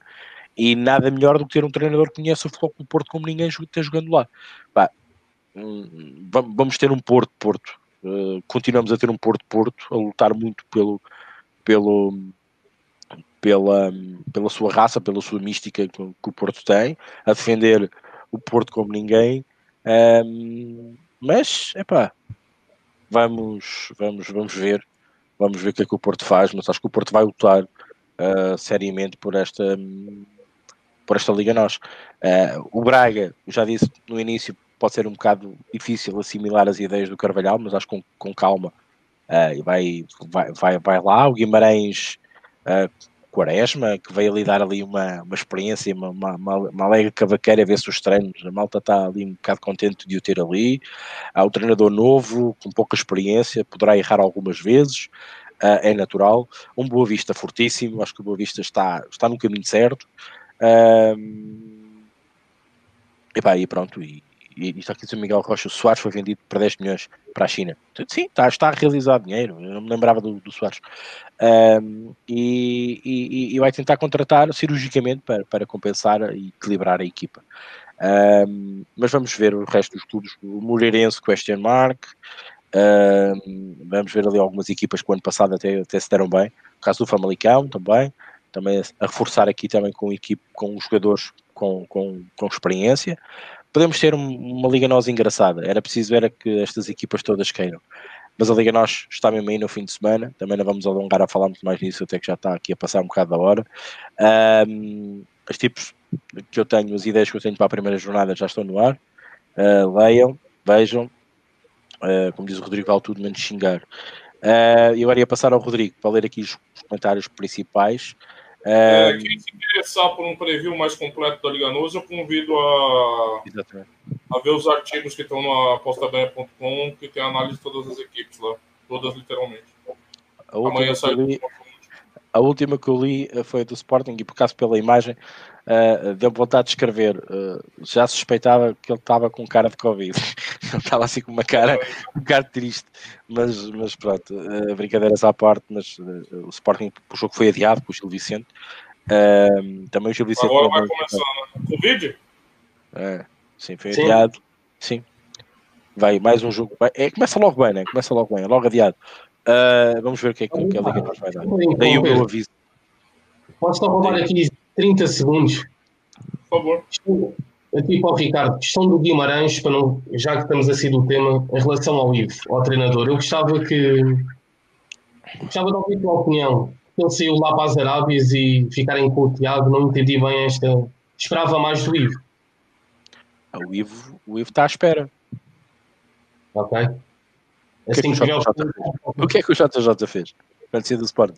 E nada melhor do que ter um treinador que conhece o futebol do Porto como ninguém está jogando lá. Pá, hum, vamos ter um Porto-Porto. Uh, continuamos a ter um Porto-Porto, a lutar muito pelo, pelo, pela, pela sua raça, pela sua mística que, que o Porto tem, a defender o Porto como ninguém. Um, mas, é pá, vamos, vamos, vamos ver, vamos ver o que é que o Porto faz, mas acho que o Porto vai lutar uh, seriamente por esta, por esta Liga Nós. Uh, o Braga, já disse no início, pode ser um bocado difícil assimilar as ideias do Carvalhal, mas acho que com, com calma uh, vai, vai, vai, vai lá. O Guimarães uh, Quaresma, que veio ali dar ali uma, uma experiência, uma, uma, uma alegre cavaqueira ver se os treinos, a malta está ali um bocado contente de o ter ali. Há o treinador novo, com pouca experiência, poderá errar algumas vezes, uh, é natural. Um Boa Vista fortíssimo, acho que o Boa Vista está, está no caminho certo. Uh, e pá, e pronto, e, e está aqui o Miguel Rocha, o Soares foi vendido por 10 milhões para a China. Sim, está, está a realizar dinheiro, eu não me lembrava do, do Soares. Um, e, e, e, vai tentar contratar cirurgicamente para, para compensar e equilibrar a equipa. Um, mas vamos ver o resto dos clubes, o Moreirense question mark, um, vamos ver ali algumas equipas que o ano passado até, até se deram bem, o caso do Famalicão também, também a reforçar aqui também com equipe, com jogadores com, com, com experiência podemos ter uma Liga Nós engraçada. Era preciso ver que estas equipas todas queiram. Mas a Liga Nós está mesmo aí no fim de semana. Também não vamos alongar a falar muito mais nisso, até que já está aqui a passar um bocado da hora. Um, os tipos que eu tenho, as ideias que eu tenho para a primeira jornada já estão no ar. Uh, leiam, vejam. Uh, como diz o Rodrigo, vale tudo menos xingar. Uh, e agora ia passar ao Rodrigo para ler aqui os comentários principais. É, quem se interessar por um preview mais completo da Liga Nos, eu convido a, a ver os artigos que estão na apostabanha.com, que tem análise de todas as equipes lá, todas literalmente. A Amanhã sai. Li, a última que eu li eh, foi do Sporting e por causa pela imagem uh, deu vontade de escrever. Uh, já suspeitava que ele estava com cara de Covid. ele estava assim com uma cara um bocado triste. Mas, mas pronto, uh, brincadeiras à parte, mas uh, o Sporting puxou que foi adiado com o Gil Vicente. Uh, também o Gil Vicente. Agora vai começar, né? Covid? É, sim, foi sim. adiado. Sim. Vai mais um jogo. É, começa logo bem, né? Começa logo bem, é logo adiado. Uh, vamos ver o que é que, que a Liga nos vai dar. Daí o meu aviso. Posso só roubar aqui 30 segundos? Por favor. Aqui para o Ricardo, questão do Guimarães, para não, já que estamos assim do tema, em relação ao Ivo, ao treinador, eu gostava que. Gostava de ouvir a tua opinião. Ele saiu lá para as Arábias e ficarem com o Tiago, não entendi bem esta. Esperava mais do Ivo. Ah, o Ivo, o Ivo está à espera. Ok. Assim o, que é que o que é que o JJ fez? Saiu do Sport?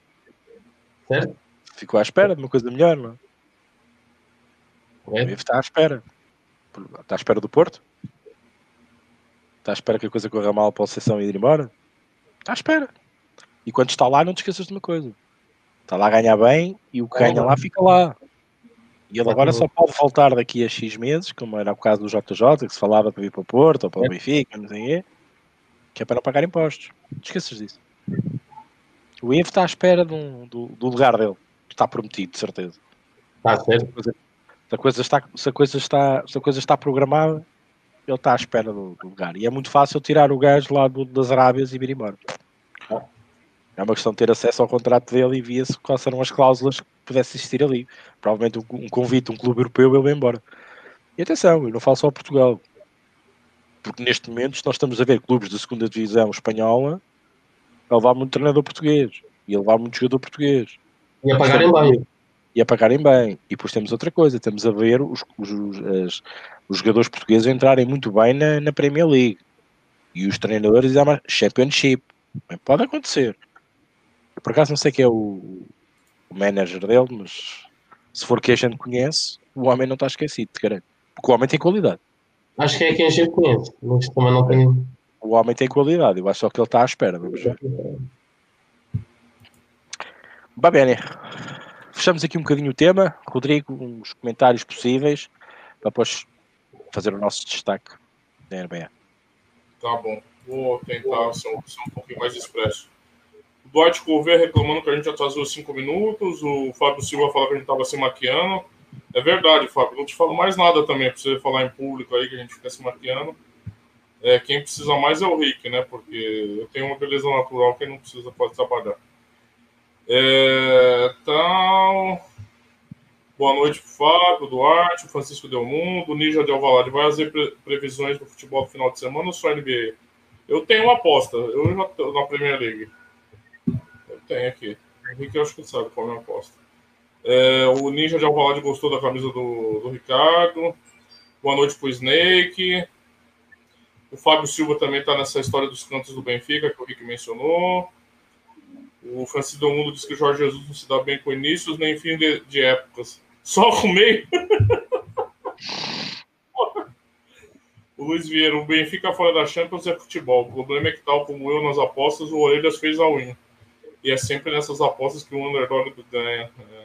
Certo? Ficou à espera de uma coisa melhor, não é? O Ivo está à espera. Está à espera do Porto? Está à espera que a coisa corra mal para a sessão ir embora? Está à espera. E quando está lá, não te esqueças de uma coisa. Está lá a ganhar bem e o que ganha lá fica lá. E ele agora só pode voltar daqui a X meses, como era o caso do JJ, que se falava para vir para o Porto ou para o Benfica, não sei o quê, que é para não pagar impostos. Não te esqueças disso. O Ivo está à espera do, do lugar dele. Está prometido, de certeza. Está certo. Se a coisa está, se a coisa está, se a coisa está programada, ele está à espera do, do lugar. E é muito fácil tirar o gajo lá do, das Arábias e vir embora. É uma questão de ter acesso ao contrato dele e via-se quais eram as cláusulas que pudesse existir ali. Provavelmente um, um convite um clube europeu ele vai embora. E atenção, eu não falo só Portugal. Porque neste momento nós estamos a ver clubes da segunda divisão espanhola a levar muito treinador português e a levar muito jogador português. E a pagarem bem. E a pagarem bem. E depois temos outra coisa, estamos a ver os, os, as, os jogadores portugueses entrarem muito bem na, na Premier League. E os treinadores a Championship. Pode acontecer. Eu, por acaso não sei quem é o, o manager dele, mas se for quem a gente conhece, o homem não está esquecido, te garanto. Porque o homem tem qualidade. Acho que é quem a gente conhece, mas também não tem. O homem tem qualidade, eu acho só que ele está à espera, vamos ver. Bem, fechamos aqui um bocadinho o tema. Rodrigo, uns comentários possíveis para depois fazer o nosso destaque da RBA. Tá bom, vou tentar ser ser um pouquinho mais expresso. O Duarte Gouveia reclamando que a gente atrasou cinco minutos. O Fábio Silva falou que a gente estava se maquiando. É verdade, Fábio. Não te falo mais nada também para você falar em público aí que a gente fica se maquiando. É, quem precisa mais é o Rick, né? Porque eu tenho uma beleza natural, quem não precisa pode trabalhar. É, então, boa noite, Fábio, Duarte, Francisco Del Mundo, Ninja de Alvalade. Vai fazer pre previsões do futebol do final de semana ou só NBA? Eu tenho uma aposta, eu já tô na Premier League. Eu tenho aqui. O Rick acho que sabe qual é a minha aposta. É, o Ninja de Alvalade gostou da camisa do, do Ricardo. Boa noite pro Snake. O Fábio Silva também está nessa história dos cantos do Benfica, que o Rick mencionou. O Francisco do Mundo diz que Jorge Jesus não se dá bem com inícios nem fim de, de épocas. Só o meio. o Luiz Vieira, o Benfica fora da Champions é futebol. O problema é que, tal como eu nas apostas, o Orelhas fez a win. E é sempre nessas apostas que o underdog ganha. É.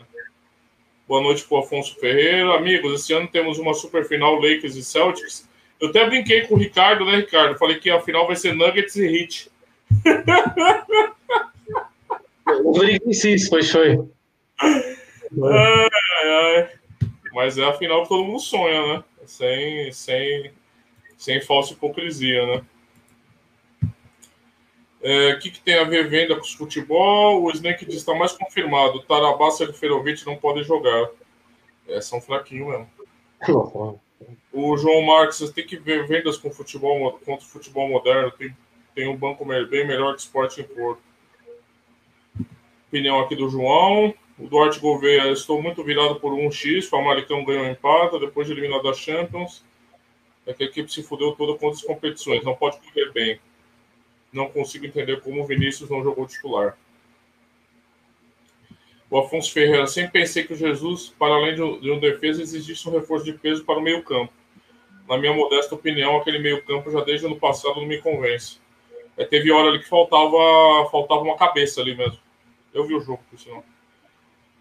Boa noite para o Afonso Ferreira. Amigos, esse ano temos uma super final Lakers e Celtics. Eu até brinquei com o Ricardo, né, Ricardo? Falei que a final vai ser Nuggets e Heat. O Rodrigo disse isso, pois foi. Mas é a final que todo mundo sonha, né? Sem, sem, sem falsa hipocrisia, né? É, o que, que, tem a ver venda com o futebol? O Snake diz está mais confirmado. Tarabassa e Ferovic não podem jogar. É, são fraquinhos mesmo. O João Marques tem que ver vendas com futebol contra o futebol moderno. Tem, tem um banco bem melhor de esporte em Porto. Opinião aqui do João. O Duarte Gouveia, estou muito virado por um X. O Famalicão ganhou empate, depois de eliminado da Champions. É que a equipe se fudeu toda contra as competições. Não pode correr bem. Não consigo entender como o Vinícius não jogou titular. O Afonso Ferreira, sempre pensei que o Jesus, para além de um defesa, exigisse um reforço de peso para o meio-campo. Na minha modesta opinião, aquele meio-campo já desde o ano passado não me convence. É, teve hora ali que faltava, faltava uma cabeça ali mesmo. Eu vi o jogo, por sinal.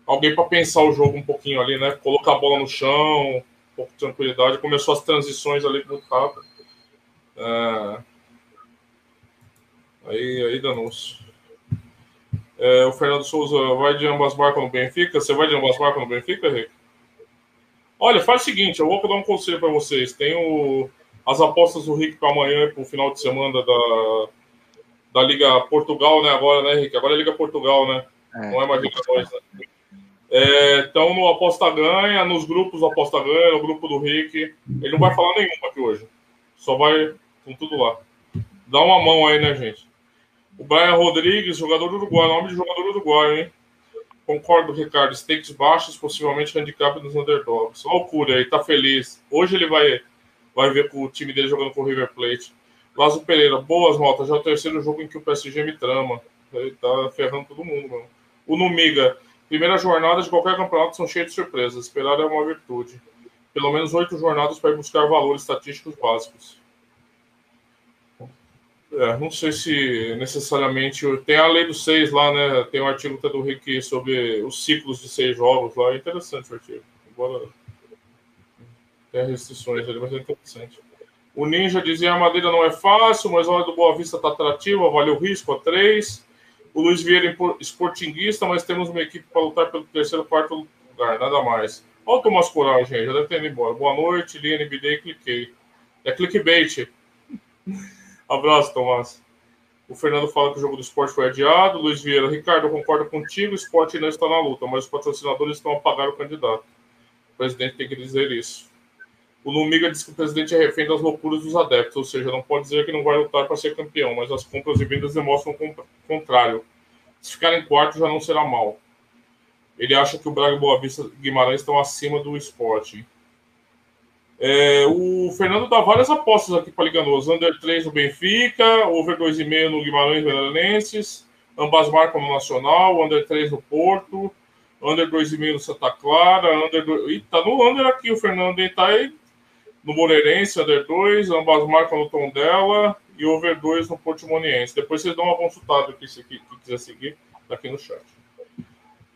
Alguém para pensar o jogo um pouquinho ali, né? Colocar a bola no chão, um pouco de tranquilidade. Começou as transições ali muito rápido. É... Aí, aí danou-se. É, o Fernando Souza vai de ambas marcas no Benfica. Você vai de ambas marcas no Benfica, Rick? Olha, faz o seguinte, eu vou dar um conselho para vocês. Tem o, as apostas do Rick para amanhã e para o final de semana da, da Liga Portugal, né? Agora, né, Henrique? Agora é Liga Portugal, né? É, não é mais Liga 2, né? É, então, no Aposta Ganha, nos grupos do Aposta Ganha, no grupo do Rick, ele não vai falar nenhuma aqui hoje. Só vai com tudo lá. Dá uma mão aí, né, gente? O Brian Rodrigues, jogador do Uruguai, nome de jogador uruguaio, hein? Concordo, Ricardo. Stakes baixos, possivelmente handicap dos underdogs. Loucura aí, tá feliz. Hoje ele vai, vai ver com o time dele jogando com o River Plate. Lázaro Pereira, boas notas. Já é o terceiro jogo em que o PSG me trama. Ele tá ferrando todo mundo, mano. O Numiga, primeiras jornadas de qualquer campeonato são cheias de surpresas. Esperar é uma virtude. Pelo menos oito jornadas para buscar valores estatísticos básicos. É, não sei se necessariamente. Tem a lei dos seis lá, né? Tem um artigo do Rick sobre os ciclos de seis jogos lá. É interessante o artigo. Embora tenha restrições ali, mas é interessante. O Ninja dizia a madeira não é fácil, mas a hora do Boa Vista está atrativa, vale o risco a três. O Luiz Vieira esportinguista, mas temos uma equipe para lutar pelo terceiro, quarto lugar, nada mais. Olha o Tomás Coragem, já deve ter ido embora. Boa noite, li NBD cliquei. É clickbait. Abraço, Tomás. O Fernando fala que o jogo do esporte foi adiado. Luiz Vieira, Ricardo, concordo contigo. O esporte não está na luta, mas os patrocinadores estão a pagar o candidato. O presidente tem que dizer isso. O Lumiga diz que o presidente é refém das loucuras dos adeptos, ou seja, não pode dizer que não vai lutar para ser campeão, mas as compras e vendas demonstram o contrário. Se ficar em quarto, já não será mal. Ele acha que o Braga e Boa Vista Guimarães estão acima do esporte. É, o Fernando dá várias apostas aqui para Liganoso. Under 3 no Benfica, over 2,5 no Guimarães Veranenses, ambas marcam no Nacional, Under 3 no Porto, Under 2,5 no Santa Clara, Under 2... Ih, tá no Under aqui o Fernando, e tá aí no Moreirense, Under 2, ambas marcam no Tom dela e Over 2 no Portimoniense. Depois vocês dão uma consultada aqui, se quiser seguir, tá aqui no chat.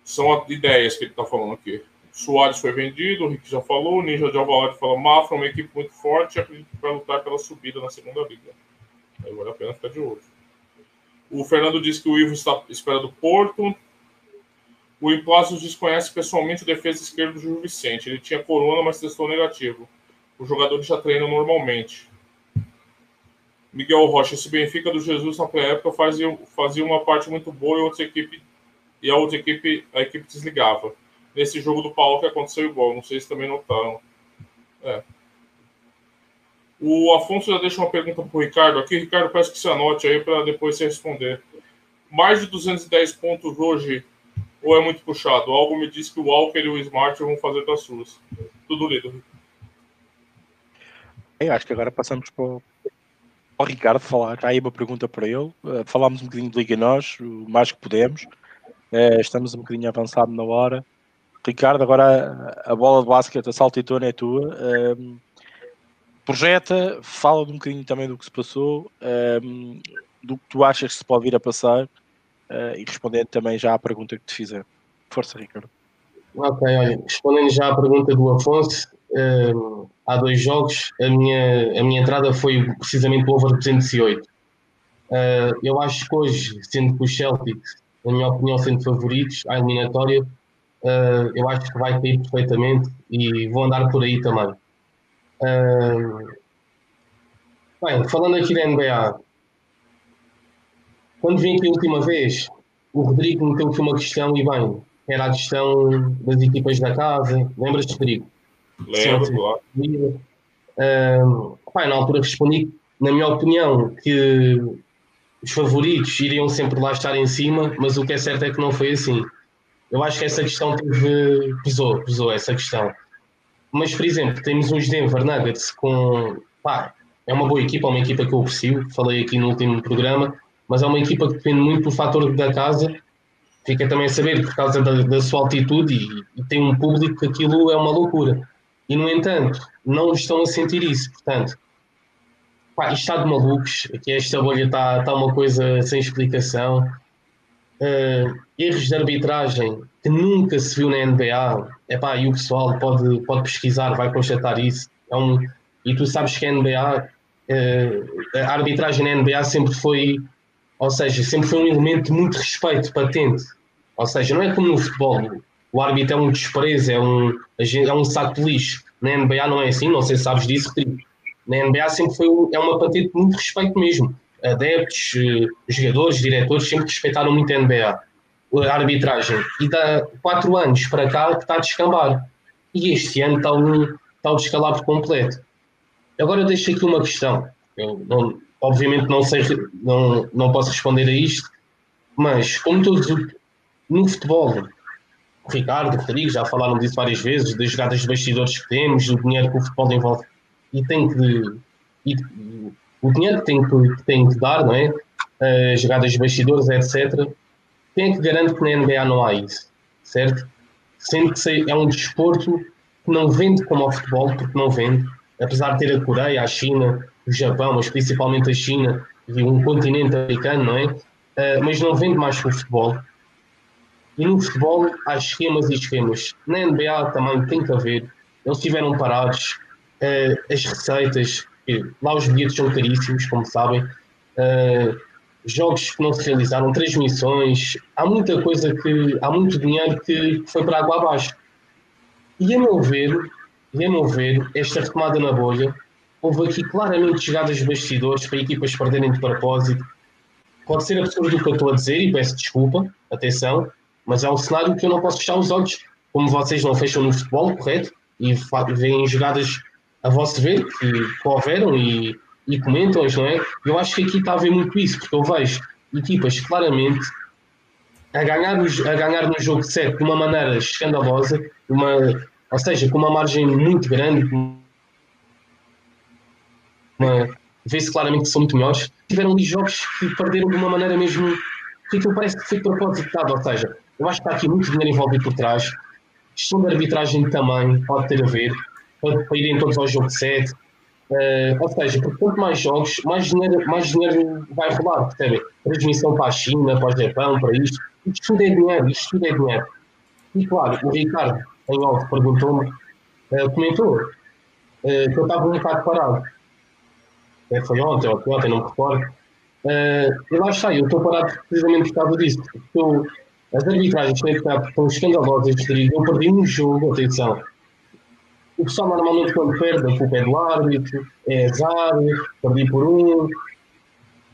São ideias que ele está falando aqui. Soares foi vendido, o Rick já falou, Ninja de Alvalade falou, Mafra é uma equipe muito forte, acredito que vai lutar pela subida na segunda liga. Aí vale a pena ficar de olho. O Fernando disse que o Ivo está à espera do Porto. O Implazos desconhece pessoalmente o defesa esquerdo do Gil Vicente. Ele tinha corona, mas testou negativo. Os jogadores já treinam normalmente. Miguel Rocha, esse Benfica do Jesus na pré-época fazia, fazia uma parte muito boa e, outra equipe, e a outra equipe, a equipe desligava nesse jogo do Paulo que aconteceu igual. Não sei se também notaram. É. O Afonso já deixa uma pergunta para o Ricardo aqui. Ricardo, peço que você anote aí para depois você responder. Mais de 210 pontos hoje ou é muito puxado? Algo me diz que o Walker e o Smart vão fazer das suas. Tudo lido. Eu acho que agora passamos para o, o Ricardo falar. Há aí uma pergunta para ele. Uh, falámos um bocadinho de Liga Nós, o mais que podemos. Uh, estamos um bocadinho avançado na hora. Ricardo, agora a bola de basquete, a saltitona é tua. Um, projeta, fala um bocadinho também do que se passou, um, do que tu achas que se pode vir a passar uh, e respondendo também já à pergunta que te fizer. Força, Ricardo. Ok, olha, respondendo já à pergunta do Afonso, há dois jogos, a minha, a minha entrada foi precisamente o over 208. Uh, eu acho que hoje, sendo que os Celtics, na minha opinião, sendo favoritos à eliminatória, uh, eu acho que vai cair perfeitamente e vou andar por aí também. Uh, bem, falando aqui da NBA, quando vim aqui a última vez, o Rodrigo meteu aqui uma questão e bem, era a questão das equipas da casa. Lembras-te, Rodrigo? Lembro, claro. Uh, na altura respondi, na minha opinião, que os favoritos iriam sempre lá estar em cima, mas o que é certo é que não foi assim. Eu acho que essa questão teve, pesou, pesou essa questão. Mas, por exemplo, temos uns Denver Nuggets com. Pá, é uma boa equipa, é uma equipa que eu aprecio, falei aqui no último programa, mas é uma equipa que depende muito do fator da casa. Fica também a saber por causa da, da sua altitude e, e, tem um público que aquilo é uma loucura. E, no entanto, não estão a sentir isso. Portanto, pá, isto está de malucos. Aqui esta bolha está, está uma coisa sem explicação uh, erros de arbitragem que nunca se viu na NBA, epá, e o pessoal pode, pode pesquisar, vai constatar isso. É um, e tu sabes que a NBA, uh, eh, a arbitragem na NBA sempre foi, ou seja, sempre foi um elemento de muito respeito patente. Ou seja, não é como no futebol, o árbitro é um desprezo, é um, é um saco de lixo. Na NBA não é assim, não sei se sabes disso, Rodrigo. Na NBA sempre foi é uma patente de muito respeito mesmo adeptos, eh, jogadores, diretores, sempre respeitaram muito a NBA, a arbitragem. E dá quatro anos para cá que está a descambar. E este ano está um, está um descalabro completo. Agora deixo aqui uma questão. Eu não, obviamente não sei, não, não posso responder a isto, mas como todos no futebol, o Ricardo, o Rodrigo já falaram disso várias vezes, das jogadas de bastidores que temos, do dinheiro que o futebol envolve, e tem que. E, o dinheiro que tem que, que, tem que dar, não é? Uh, jogadas de bastidores, etc. Quem é que garante que na NBA não há isso? Certo? Sendo que é um desporto que não vende como o futebol, porque não vende. Apesar de ter a Coreia, a China, o Japão, mas principalmente a China, de um continente americano, não é? Uh, mas não vende mais com o futebol. E no futebol há esquemas e esquemas. Na NBA também tem que haver. Eles estiveram parados, uh, as receitas, lá os bilhetes são caríssimos, como sabem. Uh, jogos que não se realizaram, transmissões, há muita coisa que. há muito dinheiro que foi para água abaixo. E a meu ver, e a meu ver, esta retomada na bolha, houve aqui claramente chegadas de bastidores para equipas perderem de propósito. Pode ser absurdo o que eu estou a dizer e peço desculpa, atenção, mas é um cenário que eu não posso fechar os olhos, como vocês não fecham no futebol, correto? E veem jogadas a vosso ver que, houveram e, e comentam-as, não é? Eu acho que aqui está a haver muito isso, porque eu vejo equipas claramente a ganhar, a ganhar no jogo 7 de uma maneira escandalosa, uma, ou seja, com uma margem muito grande, vê-se claramente que são muito melhores. Tiveram ali jogos que perderam de uma maneira mesmo que aquilo parece que foi propositado, ou seja, eu acho que está aqui muito dinheiro envolvido por trás. Gestão de arbitragem também pode ter a ver, para, para irem todos ao jogo 7. Uh, ou seja, porque quanto mais jogos, mais dinheiro, mais dinheiro vai rolar, percebem? Transmissão para a China, para o Japão, para isto. Isto tudo é dinheiro, isto tudo é dinheiro. E claro, o Ricardo, em off, perguntou-me, uh, comentou uh, que eu estava um bocado parado. É, foi ontem ou ontem, não me recordo. Uh, e lá está, eu estou parado precisamente por causa disso. Porque as arbitragens neste caso estão escandalosas. Eu perdi um jogo, atenção o pessoal normalmente quando perde, a culpa é do árbitro, é azar, perdi por um.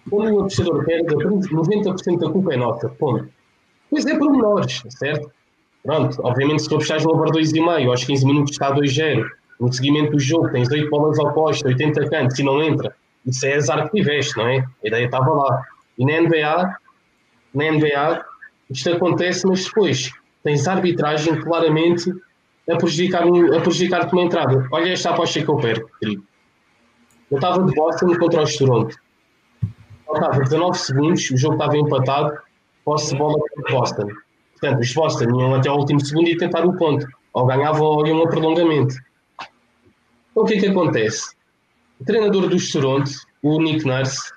Quando o apostador perde, 90% da culpa é nossa. Ponto. Pois é por menores, certo? Pronto, obviamente se tu apostares no over 2,5 aos 15 minutos está 2-0, no seguimento do jogo tens 8 bolas ao posto, 80 cantos e não entra, isso é azar que tiveste, não é? A ideia estava lá. E na NBA, na NBA, isto acontece, mas depois tens arbitragem claramente a prejudicar-te a prejudicar uma entrada. Olha esta aposta que eu perco, querido. Eu estava de Boston contra os Toronto. Faltava 19 segundos, o jogo estava empatado, posse de bola para Boston. Portanto, os Boston iam até ao último segundo e tentar o ponto. Ou ganhavam ou iam a prolongamento. Então o que é que acontece? O treinador dos Toronto, o Nick Nurse,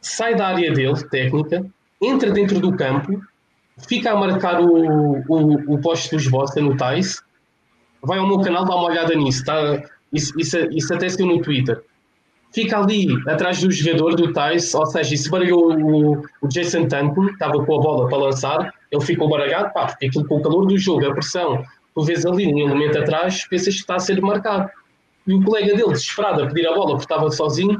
sai da área dele, técnica, entra dentro do campo, fica a marcar o, o, o poste dos Boston, no Tice, vai ao meu canal, dá uma olhada nisso. Tá? Isso, isso, isso até saiu no Twitter. Fica ali atrás do jogador do Tice, ou seja, isso baralhou o, o Jason Tatum, estava com a bola para lançar, ele ficou baralhado, pá, porque aquilo com o calor do jogo, a pressão, tu vês ali um elemento atrás, pensas que está a ser marcado. E o colega dele, desesperado a pedir a bola porque estava sozinho,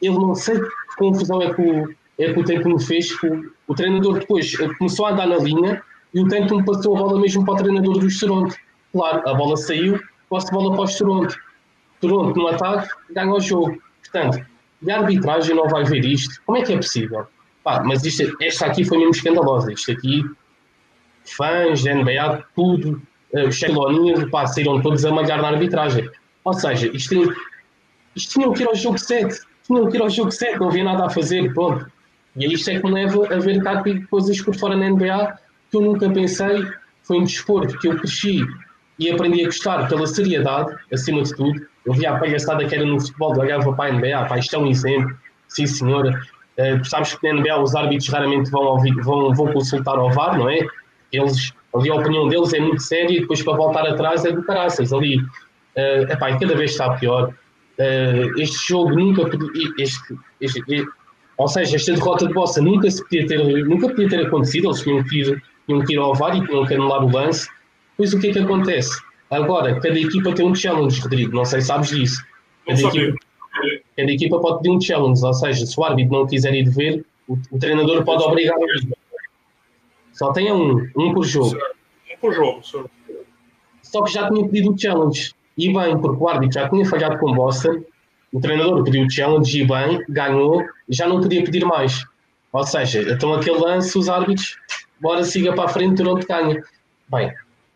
ele não sei que confusão é que o, é que o Tatum fez, que o, o treinador depois começou a andar na linha e o Tatum passou a bola mesmo para o treinador do Toronto. Claro, a bola saiu, posse de bola para os Toronto. Toronto no ataque, ganha o jogo. Portanto, e a arbitragem não vai ver isto? Como é que é possível? Pá, mas isto, esta aqui foi mesmo escandalosa. Isto aqui, fãs, NBA, tudo, uh, os Shaquille pá, saíram todos a malhar na arbitragem. Ou seja, isto, isto tinham que ir ao jogo 7. Tinham que ir ao jogo 7, não havia nada a fazer, pronto. E isto é que me leva a ver cá coisas por fora na NBA que eu nunca pensei. Foi um desporto que eu cresci e aprendi a gostar pela seriedade, acima de tudo. Eu via a palhaçada que era no futebol, olhava para a NBA, pá, isto é um exemplo, sim senhora. Uh, sabes que na NBA os árbitros raramente vão, ouvir, vão, vão consultar ao VAR, não é? Eles, ali a opinião deles é muito séria e depois para voltar atrás é do caraças. Ali, uh, epá, cada vez está pior. Uh, este jogo nunca podia. Este, este, este, ou seja, esta derrota de Bossa nunca, se podia ter, nunca podia ter acontecido. Eles tinham que ir, tinham que ir ao VAR e tinham que anular o lance. Pois o que é que acontece? Agora, cada equipa tem um challenge, Rodrigo, não sei se sabes disso. Cada, equipa, cada equipa, pode pedir um challenge, ou seja, se o árbitro não quiser ir ver, o, o treinador pode obrigar a ir. Só tem um, um por jogo. Um por jogo, senhor. Só que já tinha pedido o challenge. E bem, porque o árbitro já tinha falhado com Boston, o treinador pediu challenge e bem, ganhou, já não podia pedir mais. Ou seja, então aquele lance, os árbitros, bora siga para a frente, Toronto ganha. Bem,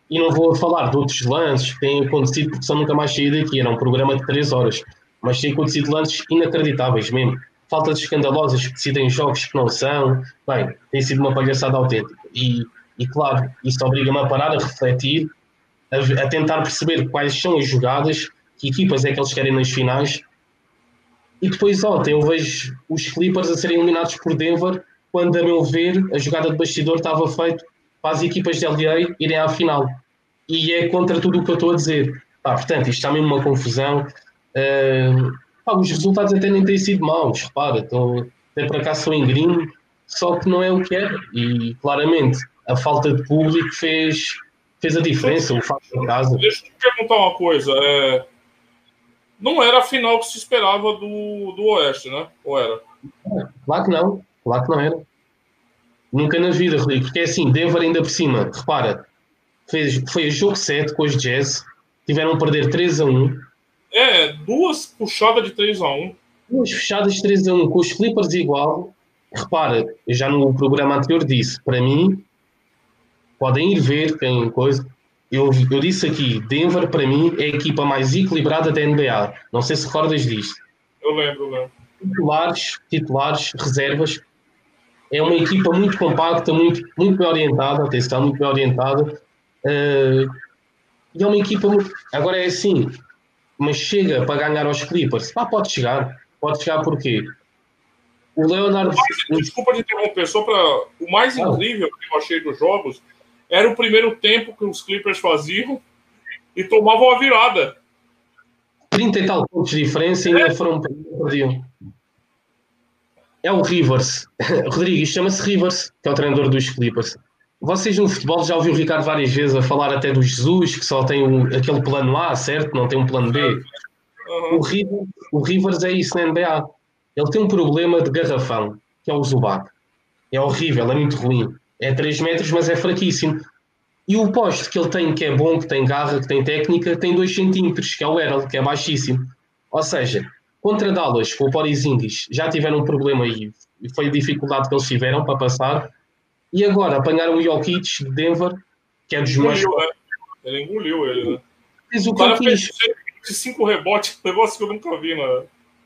e não vou falar de outros lances que têm acontecido, porque só nunca mais saí daqui. Era um programa de 3 horas. Mas têm acontecido lances inacreditáveis mesmo. Falta de escandalosas que decidem jogos que não são. Bem, tem sido uma palhaçada autêntica. E, e claro, isso obriga-me a parar, a refletir, a, a, tentar perceber quais são as jogadas, que equipas é que eles querem nas finais. E depois ontem eu vejo os Clippers a serem eliminados por Denver, quando, a meu ver, a jogada de bastidor estava feita para as equipas de LA irem à final. E é contra tudo o que eu estou a dizer. Pá, portanto, isto está mesmo uma confusão. Uh, pá, os resultados até nem têm sido maus, repara, estou, até para cá sou em gringo, só que não é o que era. E claramente a falta de público fez, fez a diferença, o facto de casa. Deixa eu te perguntar uma coisa. É... Não era a final que se esperava do, do Oeste, né? Ou era? Claro que não, claro que não era. Nunca na vida, Rodrigo, porque é assim, Denver ainda por cima, repara, fez, foi jogo 7 com os Jazz, tiveram a perder 3 a 1. É, duas puxadas de 3 a 1. Duas fechadas de 3 a 1 com os Clippers igual. Repara, eu já no programa anterior disse, para mim, podem ir ver quem coisa. Eu, eu disse aqui, Denver para mim é a equipa mais equilibrada da NBA. Não sei se recordas disto. Eu lembro, eu lembro. Titulares, titulares, reservas. É uma equipa muito compacta, muito, muito bem orientada, atenção, muito bem orientada. Uh, e é uma equipa muito... Agora é assim, mas chega para ganhar aos Clippers. Ah, pode chegar. Pode chegar porquê? O Leonardo. Desculpa de interromper, só para. O mais ah. incrível que eu achei dos jogos era o primeiro tempo que os Clippers faziam e tomavam a virada. 30 e tal pontos de diferença e ainda é. foram perdiam. É o Rivers. Rodrigo, chama-se Rivers, que é o treinador dos Clippers. Vocês no futebol já ouviu o Ricardo várias vezes a falar até do Jesus, que só tem um, aquele plano A, certo? Não tem um plano B. Uhum. O, Rivers, o Rivers é isso na NBA. Ele tem um problema de garrafão, que é o Zubac. É horrível, é muito ruim. É 3 metros, mas é fraquíssimo. E o poste que ele tem, que é bom, que tem garra, que tem técnica, tem 2 centímetros, que é o Errol, que é baixíssimo. Ou seja, contra Dallas, com o Porizingis, já tiveram um problema e foi a dificuldade que eles tiveram para passar. E agora apanharam o Jokic de Denver, que é dos mais. Né? Ele engoliu ele, né? Fez o, o cara fez 5 rebotes, negócio que eu nunca vi, né?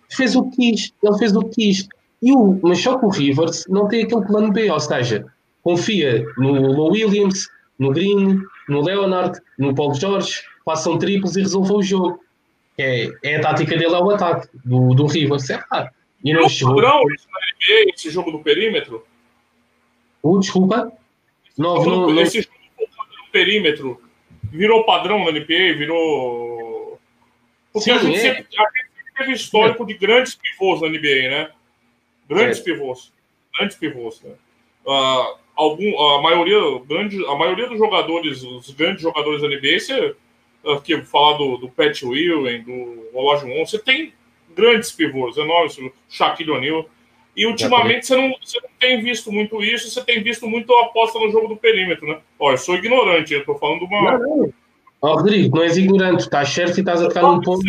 Fez o que quis, ele fez o que quis. E o, mas só que o Rivers não tem aquele plano B, ou seja, confia no Williams, no Green, no Leonard, no Paul George, passam triplos e resolvam o jogo. É, é a tática dele ao ataque do, do Rivers. É claro. E não chegou. Padrão, esse jogo do perímetro? Uh, desculpa? Não, não, não, esse jogo do perímetro virou padrão na NBA, virou. Porque Sim, a, gente é. sempre, a gente teve histórico é. de grandes pivôs na NBA, né? Grandes é. pivôs. Grandes pivôs, né? Uh, algum, a maioria, grande, a maioria dos jogadores, os grandes jogadores da NBA, você aqui falar do, do Pat Ewing, do Olajuwon, você tem grandes pivôs, enormes, Shaquille O'Neal. E ultimamente você não, você não tem visto muito isso, você tem visto muito a aposta no jogo do perímetro, né? Olha, eu sou ignorante, eu tô falando de uma. Não, Rodrigo, não és ignorante, estás certo e estás a tocar num ponto.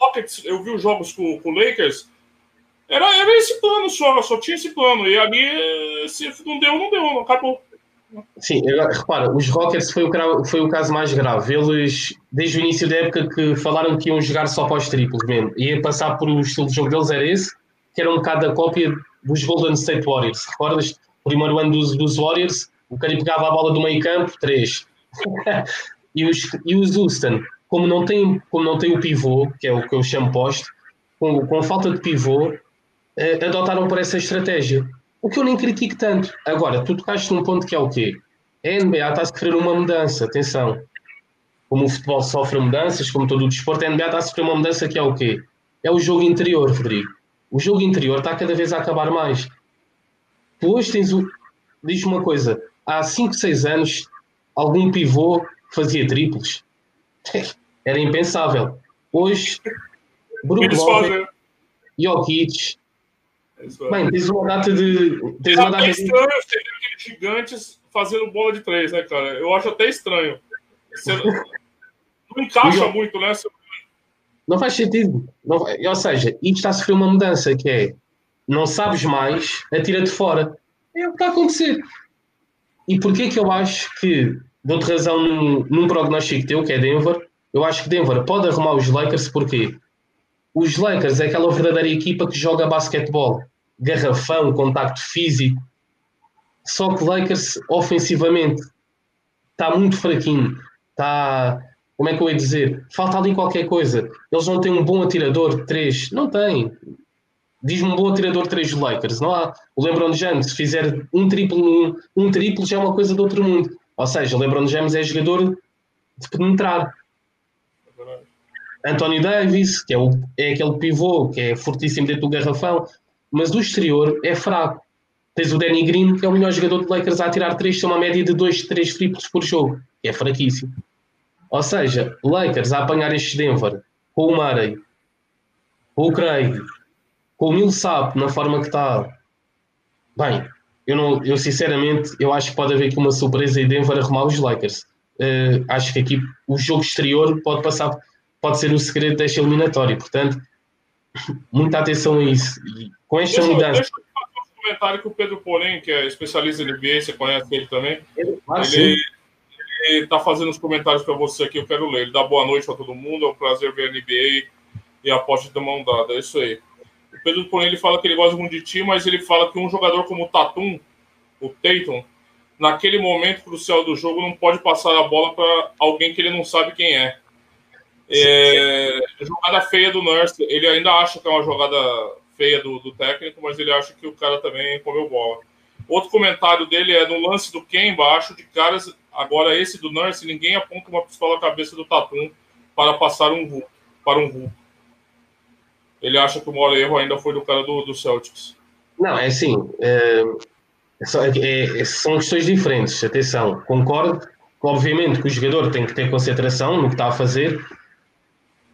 Rockets, eu vi os jogos com, com o Lakers, era, era esse plano só, só tinha esse plano. E ali, se não deu, não deu, acabou. Sim, repara, os Rockets foi o, foi o caso mais grave. Eles, desde o início da época, que falaram que iam jogar só para os triplos mesmo. Ia passar por o estilo de jogo deles, era esse, que era um bocado a cópia dos Golden State Warriors. Recordas? Primeiro ano dos, dos Warriors, o cara pegava a bola do meio campo, três. e, os, e os Houston, como não, tem, como não tem o pivô, que é o que eu chamo poste, com, com falta de pivô, eh, adotaram por essa estratégia. O que eu nem critico tanto. Agora, tu tocaste num ponto que é o quê? A NBA está a sofrer uma mudança, atenção. Como o futebol sofre mudanças, como todo o desporto, a NBA está a sofrer uma mudança que é o quê? É o jogo interior, Rodrigo. O jogo interior está cada vez a acabar mais. Tu hoje tens o. Diz uma coisa: há 5, 6 anos, algum pivô fazia triplos. Era impensável. Hoje, Bruno Lopes, Jokic, Bem, tens uma data de. Tens uma data é estranho de... você ver aqueles gigantes fazendo bola de três, né, cara? Eu acho até estranho. Você não encaixa muito, né? Não faz sentido. Não, ou seja, isto está a sofrer uma mudança que é não sabes mais, atira de fora. É o que está a acontecer. E porquê que eu acho que, dou-te razão num, num prognóstico teu, que é Denver, eu acho que Denver pode arrumar os Lakers, porquê? Os Lakers é aquela verdadeira equipa que joga basquetebol garrafão, contacto físico. Só que Lakers, ofensivamente, está muito fraquinho. Está, como é que eu ia dizer? Falta ali qualquer coisa. Eles não têm um bom atirador de 3. Não têm. Diz-me um bom atirador de 3 dos Lakers. Não há. O LeBron James, se fizer um triplo, um, triplo já é uma coisa de outro mundo. Ou seja, o LeBron James é jogador de penetrar. Anthony Davis, que é, o, é aquele pivô que é fortíssimo dentro do garrafão, mas o exterior é fraco. Tens o Danny Green, que é o melhor jogador de Lakers a tirar 3, tem uma média de 2, 3 triplos por jogo, que é fraquíssimo. Ou seja, Lakers a apanhar este Denver com o Murray, com o Craig, com o Millsap na forma que está. Bem, eu, não, eu sinceramente eu acho que pode haver aqui uma surpresa e Denver arrumar os Lakers. Uh, acho que aqui o jogo exterior pode passar, pode ser o segredo deste eliminatório. Portanto, muita atenção a isso. E com esta deixa, unidade. Deixa eu um comentário que o Pedro Porém, que é especialista em NBA, você conhece ele também. Ah, ele, ele tá fazendo os comentários para você aqui, eu quero ler. Ele dá boa noite para todo mundo, é um prazer ver a NBA e a aposta de mão dada. É isso aí. O Pedro Porém ele fala que ele gosta muito de ti, mas ele fala que um jogador como o Tatum, o Tatum, naquele momento crucial do jogo, não pode passar a bola para alguém que ele não sabe quem é. É, jogada feia do Nurse, ele ainda acha que é uma jogada feia do, do, técnico, mas ele acha que o cara também comeu bola. Outro comentário dele é no lance do Kemba, acho de caras Agora, esse do Nurse, ninguém aponta uma pistola à cabeça do Tatum para passar um para um vulco. Ele acha que o maior erro ainda foi do cara do, do Celtics. Não, é assim. É, é, é, são questões diferentes. Atenção, concordo. Obviamente que o jogador tem que ter concentração no que está a fazer,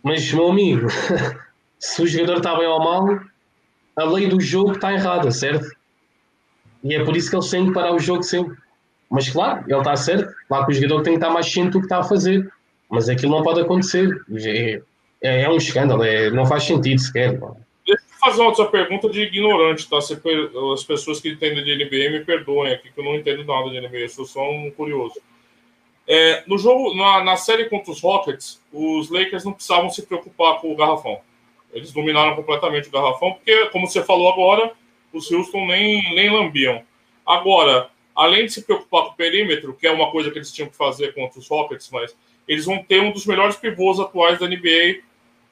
mas, meu amigo, se o jogador está bem ou mal, a lei do jogo está errada, certo? E é por isso que eles têm que parar o jogo sempre. Mas claro, ele está certo. Claro que o jogador tem que estar mais ciente do que está a fazer. Mas aquilo não pode acontecer. É, é, é um escândalo, é, não faz sentido sequer. Deixa eu fazer uma outra pergunta de ignorante, tá? as pessoas que entendem de NBA me perdoem aqui, que eu não entendo nada de NBA, eu sou só um curioso. É, no jogo, na, na, série contra os Rockets, os Lakers não precisavam se preocupar com o garrafão. Eles dominaram completamente o garrafão, porque, como você falou agora, os Houston nem, nem lambiam. Agora, além de se preocupar com o perímetro, que é uma coisa que eles tinham que fazer contra os Rockets, mas eles vão ter um dos melhores pivôs atuais da NBA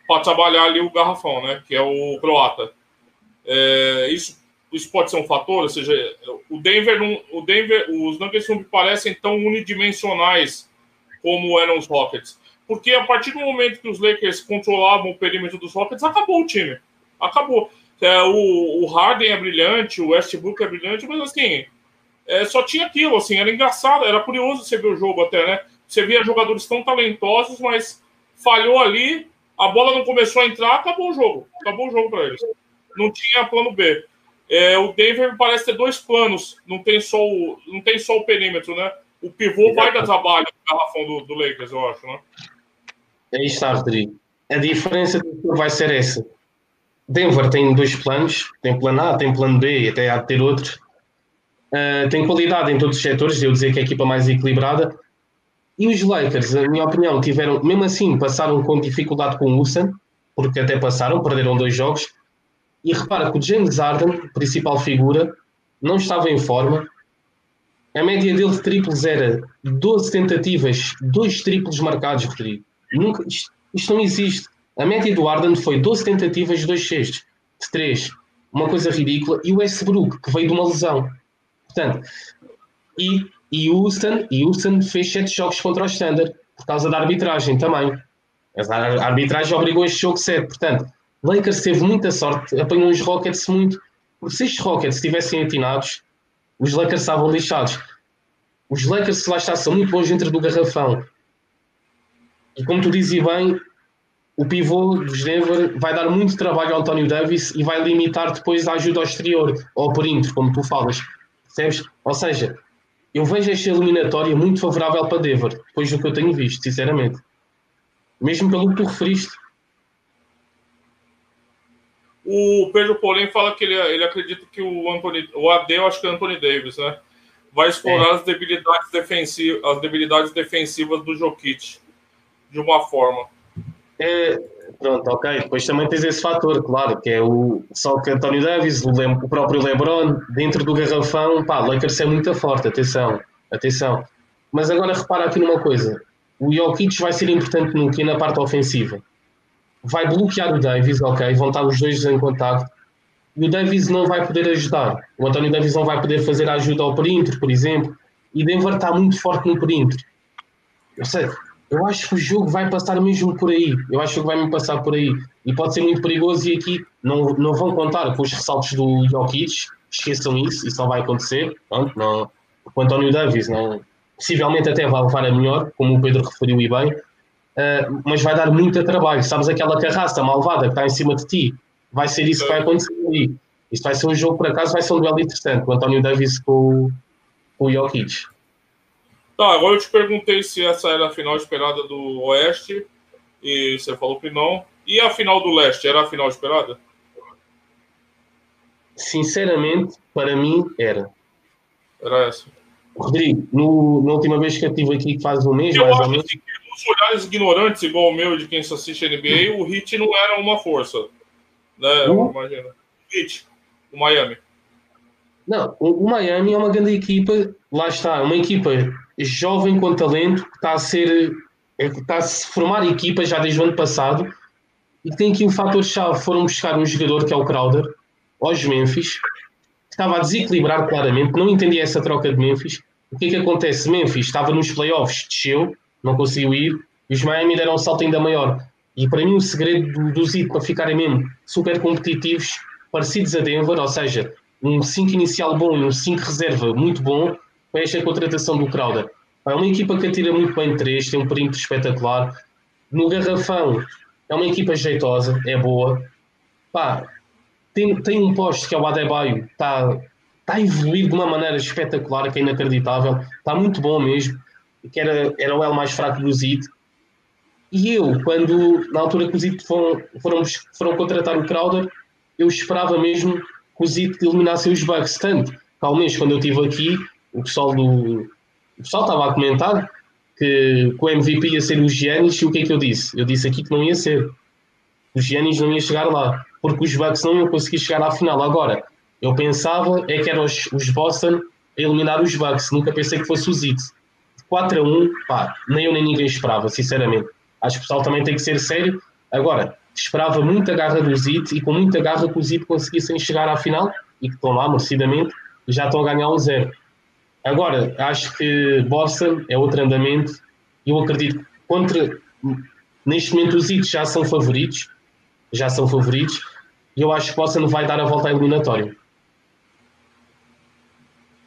para trabalhar ali o garrafão, né? Que é o croata. É, isso, isso pode ser um fator, ou seja, o Denver, o Denver, os Nuggets não me parecem tão unidimensionais como eram os Rockets, porque a partir do momento que os Lakers controlavam o perímetro dos Rockets, acabou o time, acabou. É, o, o Harden é brilhante, o Westbrook é brilhante, mas assim, é, só tinha aquilo, assim, era engraçado, era curioso você ver o jogo até, né? Você via jogadores tão talentosos, mas falhou ali, a bola não começou a entrar, acabou o jogo. Acabou o jogo para eles. Não tinha plano B. É, o Denver parece ter dois planos, não tem só o, não tem só o perímetro, né? O pivô vai dar trabalho no garrafão do, do Lakers, eu acho, né? Aí está, Rodrigo. A diferença vai ser essa. Denver tem dois planos, tem plano A, tem plano B e até há de ter outros. Uh, tem qualidade em todos os setores, eu dizer que é a equipa mais equilibrada. E os Lakers, na minha opinião, tiveram, mesmo assim, passaram com dificuldade com o Usan, porque até passaram, perderam dois jogos. E repara que o James Harden, principal figura, não estava em forma. A média dele de triplos era 12 tentativas, dois triplos marcados, Rodrigo. Nunca, isto, isto não existe. A média do Harden foi 12 tentativas, dois cestos, de 3. Uma coisa ridícula. E o Westbrook, que veio de uma lesão. Portanto, e, e Houston, e Houston fez sete jogos contra o Standard por causa da arbitragem também. A arbitragem obrigou este jogo sete. Portanto, Lakers teve muita sorte, apanhou os Rockets muito. Se estes Rockets estivessem atinados, os Lakers estavam lixados. Os Lakers, se lá está, são muito bons dentro do garrafão. E como tu dizes bem, o pivô dos Denver vai dar muito trabalho ao António Davis e vai limitar depois a ajuda ao exterior, ao perímetro, como tu falas. Percebes? Ou seja, eu vejo esta eliminatória muito favorável para Denver, depois do que eu tenho visto, sinceramente. Mesmo pelo que tu referiste. O Pedro Porém fala que ele, ele acredita que o Anthony, o AD, eu acho que é Anthony Davis, né? Vai explorar é. as, debilidades defensivas, as debilidades defensivas do Jokic de uma forma. É, Pronto, ok. Depois também tens esse fator, claro, que é o só que António Davis, o, Le, o próprio LeBron, dentro do garrafão, pá, Lakers é muito forte, atenção, atenção. Mas agora repara aqui numa coisa: o Jokic vai ser importante no que na parte ofensiva. Vai bloquear o Davis, ok, vão estar os dois em contato. E o Davis não vai poder ajudar. O António Davis não vai poder fazer a ajuda ao perímetro, por exemplo. E Denver está muito forte no perímetro. Eu sei, eu acho que o jogo vai passar mesmo por aí. Eu acho que vai me passar por aí. E pode ser muito perigoso. E aqui não, não vão contar com os ressaltos do Jokic. Esqueçam isso, isso não vai acontecer. Pronto, não. O António Davis não, possivelmente até vai levar a melhor, como o Pedro referiu e bem, uh, mas vai dar muito trabalho. Sabes aquela carraça malvada que está em cima de ti? Vai ser isso que vai acontecer ali. Isto vai ser um jogo, por acaso, vai ser um duelo interessante. O António Davis com, com o Jokic. Tá, agora eu te perguntei se essa era a final esperada do Oeste, e você falou que não. E a final do Leste, era a final esperada? Sinceramente, para mim, era. Era essa. Rodrigo, no, na última vez que eu estive aqui, faz um mês, eu mais ou menos. Que, os olhares ignorantes, igual o meu, de quem só assiste NBA, o Hit não era uma força. Né? Imagina. O Hit, o Miami. Não, o, o Miami é uma grande equipa, lá está, uma equipa jovem com talento, que está a ser. É, está a se formar equipa já desde o ano passado e tem aqui um fator-chave. Foram buscar um jogador que é o Crowder, aos Memphis, estava a desequilibrar claramente, não entendia essa troca de Memphis. O que é que acontece? Memphis estava nos playoffs, desceu, não conseguiu ir, e os Miami deram um salto ainda maior. E para mim o segredo do, do para ficarem mesmo super competitivos, parecidos a Denver, ou seja, um 5 inicial bom e um 5 reserva muito bom, foi esta contratação do Crowder. É uma equipa que atira muito bem 3, tem um perímetro espetacular. No garrafão, é uma equipa jeitosa, é boa. Pá, tem, tem um poste que é o Adebayo, está tá a evoluir de uma maneira espetacular, que é inacreditável, está muito bom mesmo, que era, era o L mais fraco do Zid. E eu, quando, na altura que o Zid foram, foram, foram contratar o Crowder, eu esperava mesmo que o Zid eliminasse os Bucks. Tanto ao mês, quando eu estive aqui, o pessoal do. O pessoal estava a comentar que, que o MVP ia ser o Giannis, e o que é que eu disse? Eu disse aqui que não ia ser. O Giannis não ia chegar lá porque os Bucks não iam conseguir chegar à final. Agora, eu pensava é que eram os, os Boston a eliminar os Bucks, nunca pensei que fosse os Heat. 4 a 1, pá, nem eu nem ninguém esperava, sinceramente. Acho que o pessoal também tem que ser sério. Agora, esperava muita garra dos Heat e com muita garra que os Heat conseguissem chegar à final e que estão lá, merecidamente, já estão a ganhar um zero. Agora, acho que Boston é outro andamento. Eu acredito que contra. Neste momento, os Heat já são favoritos. Já são favoritos e eu acho que não vai dar a volta à eliminatória.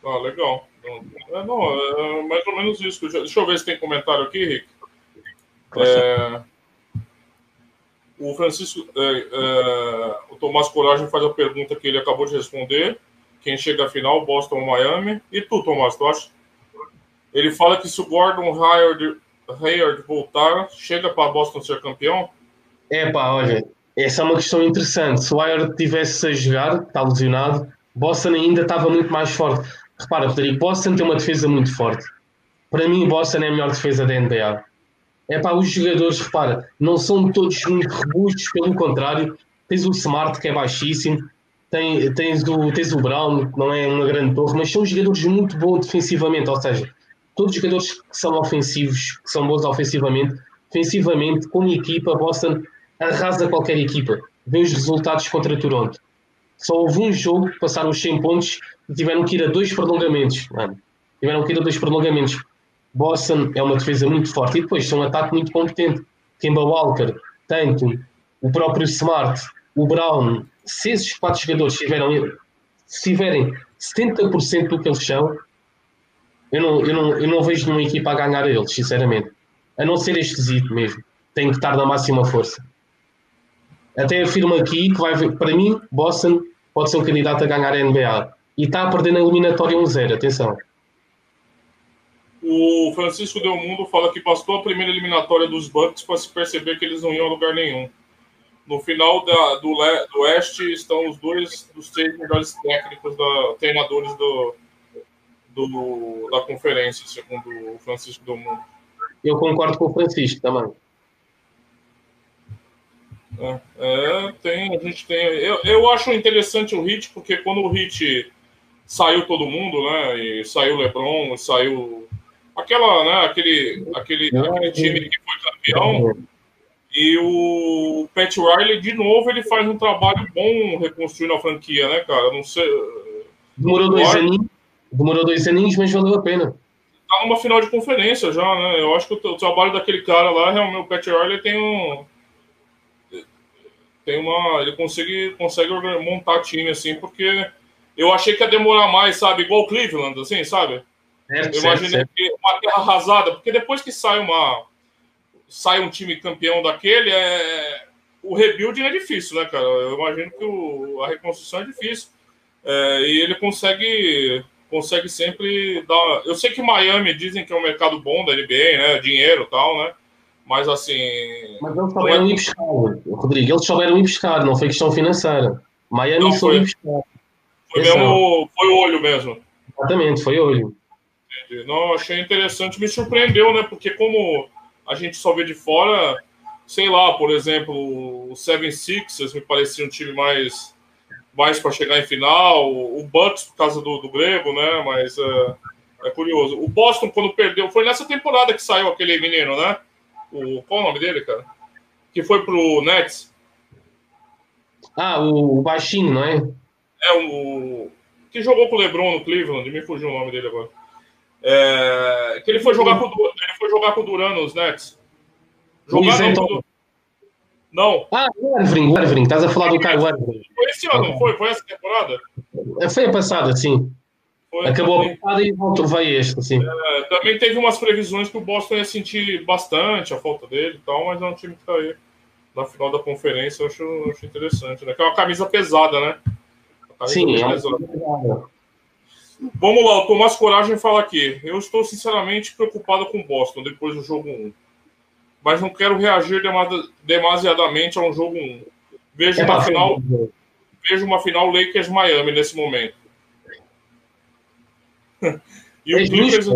Ah, legal. É, não, é mais ou menos isso. Deixa eu ver se tem comentário aqui, Rick. É, o Francisco, é, é, o Tomás Coragem faz a pergunta que ele acabou de responder. Quem chega à final, Boston ou Miami? E tu, Tomás, tu acha? Ele fala que se o Gordon Hayward, Hayward voltar, chega para Boston ser campeão? É pá, olha, essa é uma questão interessante. Se o Ayer tivesse a jogar, está lesionado, Boston ainda estava muito mais forte. Repara, Rodrigo, Boston tem uma defesa muito forte. Para mim, Boston é a melhor defesa da NBA. É para os jogadores, repara, não são todos muito robustos, pelo contrário, tens o Smart que é baixíssimo, tens, tens, o, tens o Brown, que não é uma grande torre, mas são jogadores muito bons defensivamente, ou seja, todos os jogadores que são ofensivos, que são bons ofensivamente, defensivamente, como equipa, Boston arrasa qualquer equipa. Vê os resultados contra Toronto. Só houve um jogo que passaram os 100 pontos e tiveram que ir a dois prolongamentos. Mano. Tiveram que ir a dois prolongamentos. Boston é uma defesa muito forte e depois são um ataque muito competente. Kemba Walker, tanto o próprio Smart, o Brown, se esses quatro jogadores tiveram, se tiverem 70% do que eles são, eu não, eu, não, eu não vejo nenhuma equipa a ganhar eles, sinceramente. A não ser este zito mesmo. Tem que estar na máxima força. Até afirmo aqui que vai para mim, Boston pode ser um candidato a ganhar a NBA. E está a perder na eliminatória 1-0, atenção. O Francisco Del Mundo fala que bastou a primeira eliminatória dos Bucks para se perceber que eles não iam a lugar nenhum. No final da, do, do Oeste estão os dois dos três melhores técnicos, da, treinadores do, do, da conferência, segundo o Francisco Del Mundo. Eu concordo com o Francisco também. É, é, tem, a gente tem. Eu, eu acho interessante o Hit, porque quando o Hit saiu todo mundo, né? E saiu o Lebron, saiu aquela, né, aquele, aquele, aquele time que foi campeão. E o Pat Riley, de novo, ele faz um trabalho bom reconstruindo a franquia, né, cara? Não sei. Demorou dois aninhos, demorou dois aninhos, mas valeu a pena. Tá numa final de conferência já, né? Eu acho que o, o trabalho daquele cara lá, realmente, o Pat Riley tem um. Tem uma. Ele consegue, consegue montar time, assim, porque eu achei que ia demorar mais, sabe? Igual o Cleveland, assim, sabe? Certo, eu imaginei que uma terra arrasada, porque depois que sai uma sai um time campeão daquele, é o rebuilding é difícil, né, cara? Eu imagino que o, a reconstrução é difícil. É, e ele consegue consegue sempre dar. Eu sei que Miami dizem que é um mercado bom da NBA, né? Dinheiro e tal, né? Mas assim. Mas eles souberam é... ir buscar, Rodrigo. Eles souberam ir buscar, não foi questão financeira. Miami não, foi, ir buscar. Foi, mesmo, foi olho mesmo. Exatamente, foi olho. Entendi. Não, achei interessante, me surpreendeu, né? Porque como a gente só vê de fora, sei lá, por exemplo, o Seven Sixers me parecia um time mais mais para chegar em final, o Bucks por causa do, do grego, né? Mas é, é, curioso. O Boston quando perdeu, foi nessa temporada que saiu aquele menino, né? O qual é o nome dele, cara? Que foi pro Nets. Ah, o, o baixinho, não é? É o que jogou com o LeBron no Cleveland, me fugiu o nome dele agora. É, que ele foi jogar com ele foi jogar com o Duran nos Nets. Jogar não, com, não. Ah, o Irving, o Irving, estás a falar do Caio Irving. Foi esse ano, não foi? Foi essa temporada? É, foi a passada, sim. Foi, Acabou também. a passada e voltou, vai este, sim. É, também teve umas previsões que o Boston ia sentir bastante a falta dele e tal, mas é um time que tá aí na final da conferência, eu acho, eu acho interessante, né? Que é uma camisa pesada, né? Sim, é pesada. Vamos lá, o Tomás Coragem fala aqui. Eu estou sinceramente preocupado com o Boston depois do jogo 1. Mas não quero reagir demasiadamente a um jogo 1. Vejo é uma final. Vejo uma final Lakers Miami nesse momento. E o Clippers,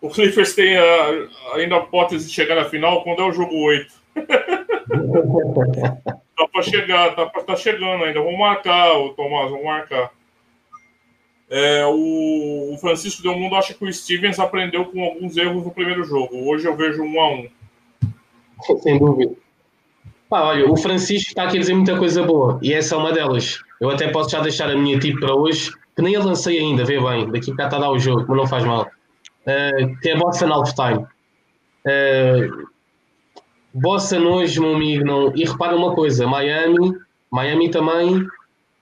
o Clippers tem a, ainda a hipótese de chegar na final quando é o jogo 8. tá para chegar, tá, pra, tá chegando ainda. Vamos marcar, o Tomás, vamos marcar. É, o, o, Francisco Del Mundo acha que o Stevens aprendeu com alguns erros no primeiro jogo. Hoje eu vejo um a um. Sem dúvida. Olha, o Francisco está aqui a dizer muita coisa boa e essa é uma delas. Eu até posso já deixar a minha tip para hoje, que nem a lancei ainda, vê bem, daqui cá está a dar o jogo, mas não faz mal. Uh, que é Bossa Half Time. Uh, Bossa hoje, meu amigo, não. E repara uma coisa: Miami, Miami também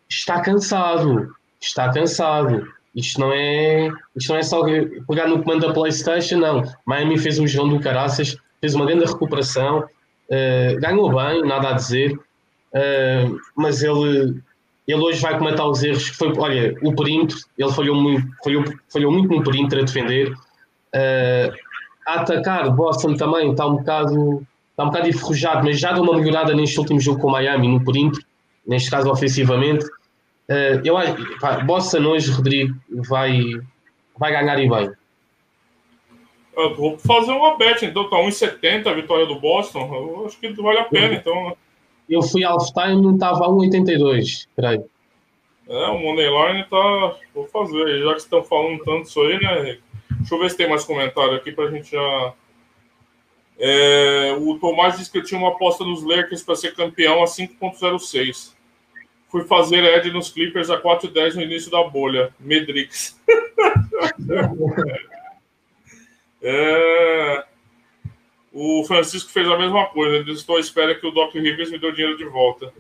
está cansado está cansado. Isto não é, isto não é só pegar no comando da PlayStation, não. Miami fez um jogo do caraças, fez uma grande recuperação, uh, ganhou bem, nada a dizer, uh, mas ele, ele hoje vai cometer os erros. Foi, olha, o perímetro, ele falhou muito, falhou, falhou muito no perímetro a defender. Uh, a atacar, Boston também está um bocado está um bocado enferrujado, mas já deu uma melhorada neste último jogo com o Miami no perímetro, neste caso ofensivamente. Uh, eu acho que Bossa hoje, Rodrigo, vai, vai ganhar e bem. Eu vou fazer uma bet, então tá 1,70 a vitória do Boston. Eu acho que vale a pena, então. Eu fui halftime e estava a 1,82, peraí. É, o Moneyline tá. Vou fazer, já que estão falando tanto isso aí, né? Deixa eu ver se tem mais comentário aqui pra gente já. É, o Tomás disse que eu tinha uma aposta nos Lakers para ser campeão a 5,06. Fui fazer Ed nos Clippers a 4,10 no início da bolha. Medrix. é... O Francisco fez a mesma coisa. Ele disse: Estou à espera que o Doc Rivers me dê o dinheiro de volta.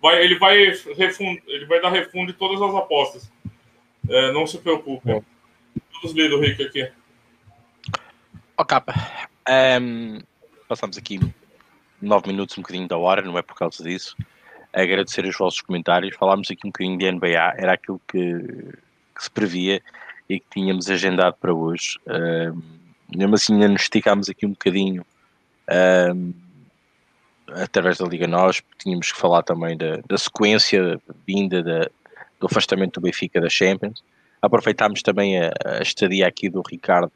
Vai, ele, vai refund, ele vai dar refundo de todas as apostas. É, não se preocupe. É. Todos lidos, Rick, aqui. Ó, oh, capa. Um, passamos aqui nove minutos, um bocadinho da hora, não é por causa disso agradecer os vossos comentários. Falámos aqui um bocadinho de NBA, era aquilo que, que se previa e que tínhamos agendado para hoje. Uh, mesmo assim, ainda nos esticámos aqui um bocadinho uh, através da Liga Nós, tínhamos que falar também da, da sequência vinda da, do afastamento do Benfica da Champions. Aproveitámos também a, a estadia aqui do Ricardo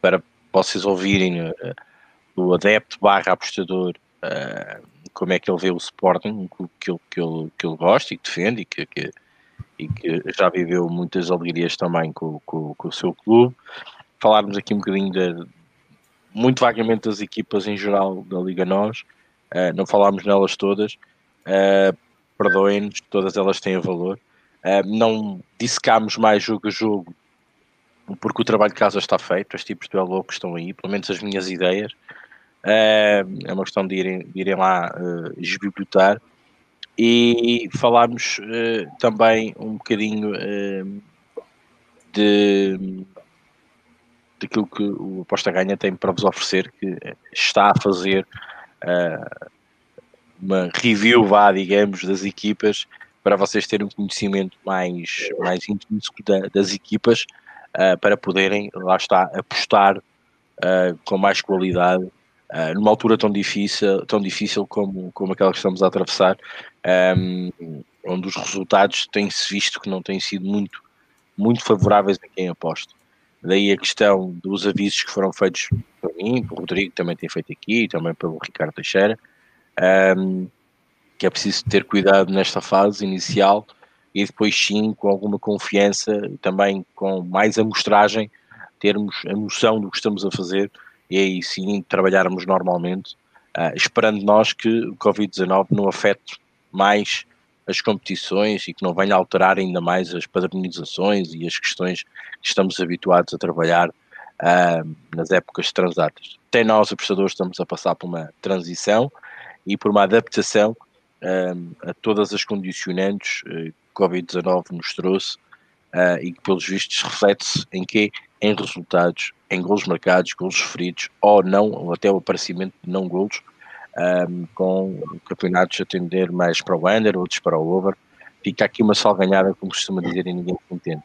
para vocês ouvirem uh, do adepto barra apostador uh, como é que ele vê o Sporting, que ele, que ele, que ele gosta e que defende e que, que, e que já viveu muitas alegrias também com, com, com o seu clube. falarmos aqui um bocadinho de, muito vagamente das equipas em geral da Liga Nós, uh, não falámos nelas todas, uh, perdoem-nos, todas elas têm valor. Uh, não dissecámos mais jogo a jogo, porque o trabalho de casa está feito, os tipos de louco estão aí, pelo menos as minhas ideias. é uma questão de irem, de irem lá uh, esbibliotar e falarmos uh, também um bocadinho de daquilo que o Aposta Ganha tem para vos oferecer, que está a fazer uh, uma review, vá, digamos, das equipas, para vocês terem um conhecimento mais, mais intrínseco da, das equipas, uh, para poderem, lá está, apostar uh, com mais qualidade, numa altura tão difícil, tão difícil como, como aquela que estamos a atravessar, um, onde os resultados têm-se visto que não têm sido muito, muito favoráveis a quem aposta. Daí a questão dos avisos que foram feitos por mim, pelo Rodrigo também tem feito aqui, também pelo Ricardo Teixeira, um, que é preciso ter cuidado nesta fase inicial e depois sim, com alguma confiança, também com mais amostragem, termos a noção do que estamos a fazer e aí sim trabalharmos normalmente, uh, esperando nós que o Covid-19 não afete mais as competições e que não venha alterar ainda mais as padronizações e as questões que estamos habituados a trabalhar uh, nas épocas transatas. Até nós, apostadores, estamos a passar por uma transição e por uma adaptação uh, a todas as condicionantes uh, que o Covid-19 nos trouxe e que, pelos vistos, reflete-se em que? Em resultados, em gols marcados, gols sofridos ou não, ou até o aparecimento de não gols um, com campeonatos a tender mais para o under, outros para o over. Fica aqui uma salganhada, como costuma dizer, e ninguém se entende.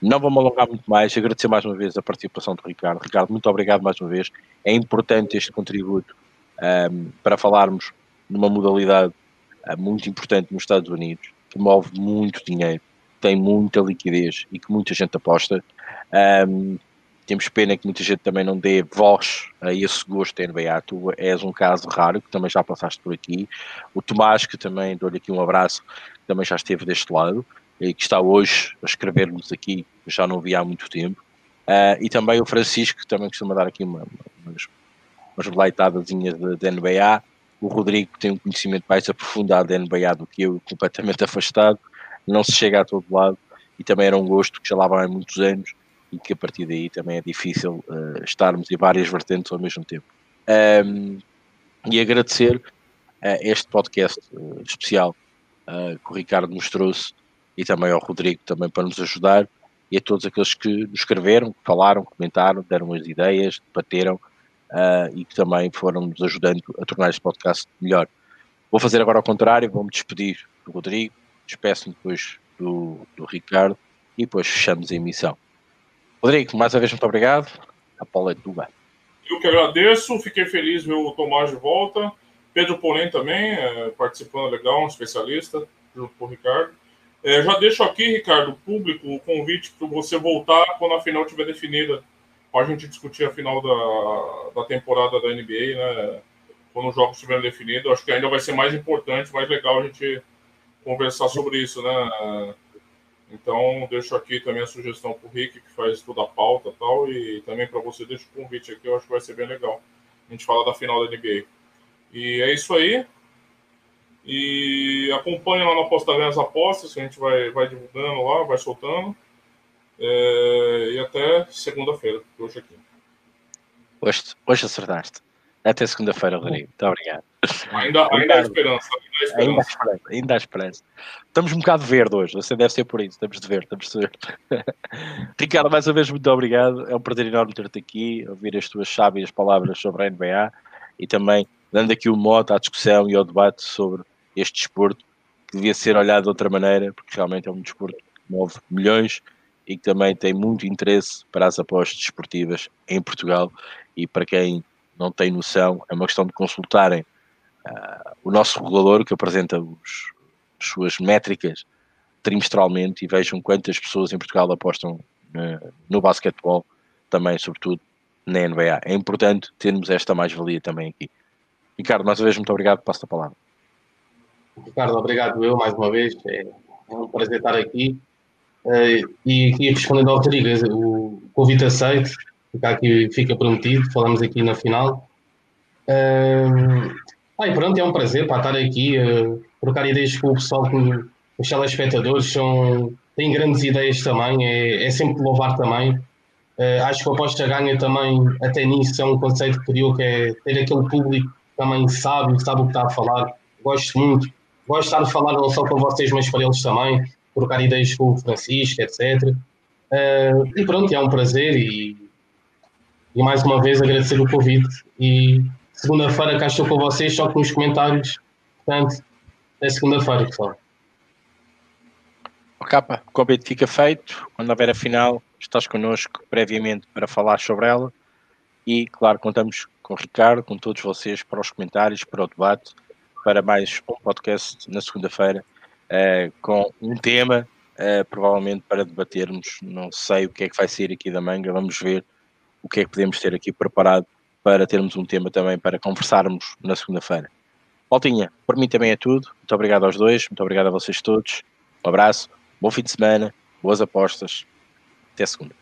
Não vou-me alongar muito mais, agradecer mais uma vez a participação do Ricardo. Ricardo, muito obrigado mais uma vez. É importante este contributo um, para falarmos numa modalidade uh, muito importante nos Estados Unidos, que move muito dinheiro, tem muita liquidez e que muita gente aposta. Um, temos pena que muita gente também não dê voz a esse gosto da NBA. Tu és um caso raro, que também já passaste por aqui. O Tomás, que também dou-lhe aqui um abraço, também já esteve deste lado e que está hoje a escrever-nos aqui, já não vi há muito tempo. Uh, e também o Francisco, que também costuma dar aqui uma, umas, umas da NBA. O Rodrigo, que tem um conhecimento mais aprofundado da NBA do que eu, completamente afastado, não se chega a todo lado. E também era um gosto que já lá vai há muitos anos e que a partir daí também é difícil uh, estarmos em várias vertentes ao mesmo tempo. Um, e agradecer uh, este podcast uh, especial que o Ricardo nos trouxe e também ao Rodrigo também para nos ajudar e a todos aqueles que nos escreveram, falaram, comentaram, deram as ideias, debateram e que também foram nos ajudando a tornar este podcast melhor. Vou fazer agora ao contrário, vou-me despedir do Rodrigo, despeço-me depois do, do Ricardo e depois fechamos a emissão. Rodrigo, mais uma vez, muito obrigado. A Paula é tua. Eu que agradeço, fiquei feliz ver o Tomás de volta. Pedro Polem também, é, participando legal, um especialista, junto com o Ricardo. É, já deixo aqui, Ricardo, público, o convite para você voltar quando a final estiver definida, para a gente discutir a final da, da temporada da NBA, né? Quando os jogos estiverem definidos. Acho que ainda vai ser mais importante, mais legal a gente conversar sobre isso, né? Então, deixo aqui também a sugestão para o Rick, que faz toda a pauta e tal, e também para você, deixo o convite aqui, eu acho que vai ser bem legal. A gente fala da final da NBA. E é isso aí. E acompanha lá no Aposta as apostas, que a gente vai, vai divulgando lá, vai soltando. É, e até segunda-feira, hoje aqui. Hoje, hoje acertaste. Até segunda-feira, Rodrigo. Muito obrigado. Ainda, ainda há esperança. Ainda há esperança. Ainda há esperança. Estamos um bocado verde hoje. Você deve ser por isso. Estamos de verde. Estamos de verde. Ricardo, mais uma vez, muito obrigado. É um prazer enorme ter-te aqui, ouvir as tuas sábias palavras sobre a NBA e também dando aqui o um mote à discussão e ao debate sobre este desporto que devia ser olhado de outra maneira, porque realmente é um desporto que move milhões e que também tem muito interesse para as apostas desportivas em Portugal e para quem não tem noção, é uma questão de consultarem uh, o nosso regulador que apresenta os, as suas métricas trimestralmente e vejam quantas pessoas em Portugal apostam no basquetebol, também, sobretudo, na NBA. É importante termos esta mais-valia também aqui. Ricardo, mais uma vez, muito obrigado. Passo a palavra. Ricardo, obrigado eu mais uma vez. É, é um prazer estar aqui. Uh, e, e respondendo ao Rodrigo, o convite aceito fica aqui, fica prometido, falamos aqui na final. Uh, ah, e pronto, é um prazer para estar aqui, uh, trocar ideias com o pessoal, com os telespectadores, são, têm grandes ideias também, é, é sempre louvar também. Uh, acho que a aposta ganha também, até nisso, é um conceito que criou, que é ter aquele público que também sabe, sabe o que está a falar. Gosto muito, gosto de estar a falar não só com vocês, mas para eles também, trocar ideias com o Francisco, etc. Uh, eh, e pronto, é um prazer e, e mais uma vez agradecer o convite. E segunda-feira cá estou com vocês, só com os comentários. Portanto, é segunda-feira, pessoal. Capa, o convite fica feito. Quando houver a final, estás connosco previamente para falar sobre ela. E, claro, contamos com o Ricardo, com todos vocês, para os comentários, para o debate, para mais um podcast na segunda-feira, uh, com um tema, uh, provavelmente para debatermos. Não sei o que é que vai sair aqui da manga, vamos ver o que é que podemos ter aqui preparado para termos um tema também para conversarmos na segunda-feira. Voltinha, por mim também é tudo. Muito obrigado aos dois, muito obrigado a vocês todos. Um abraço, bom fim de semana, boas apostas. Até segunda.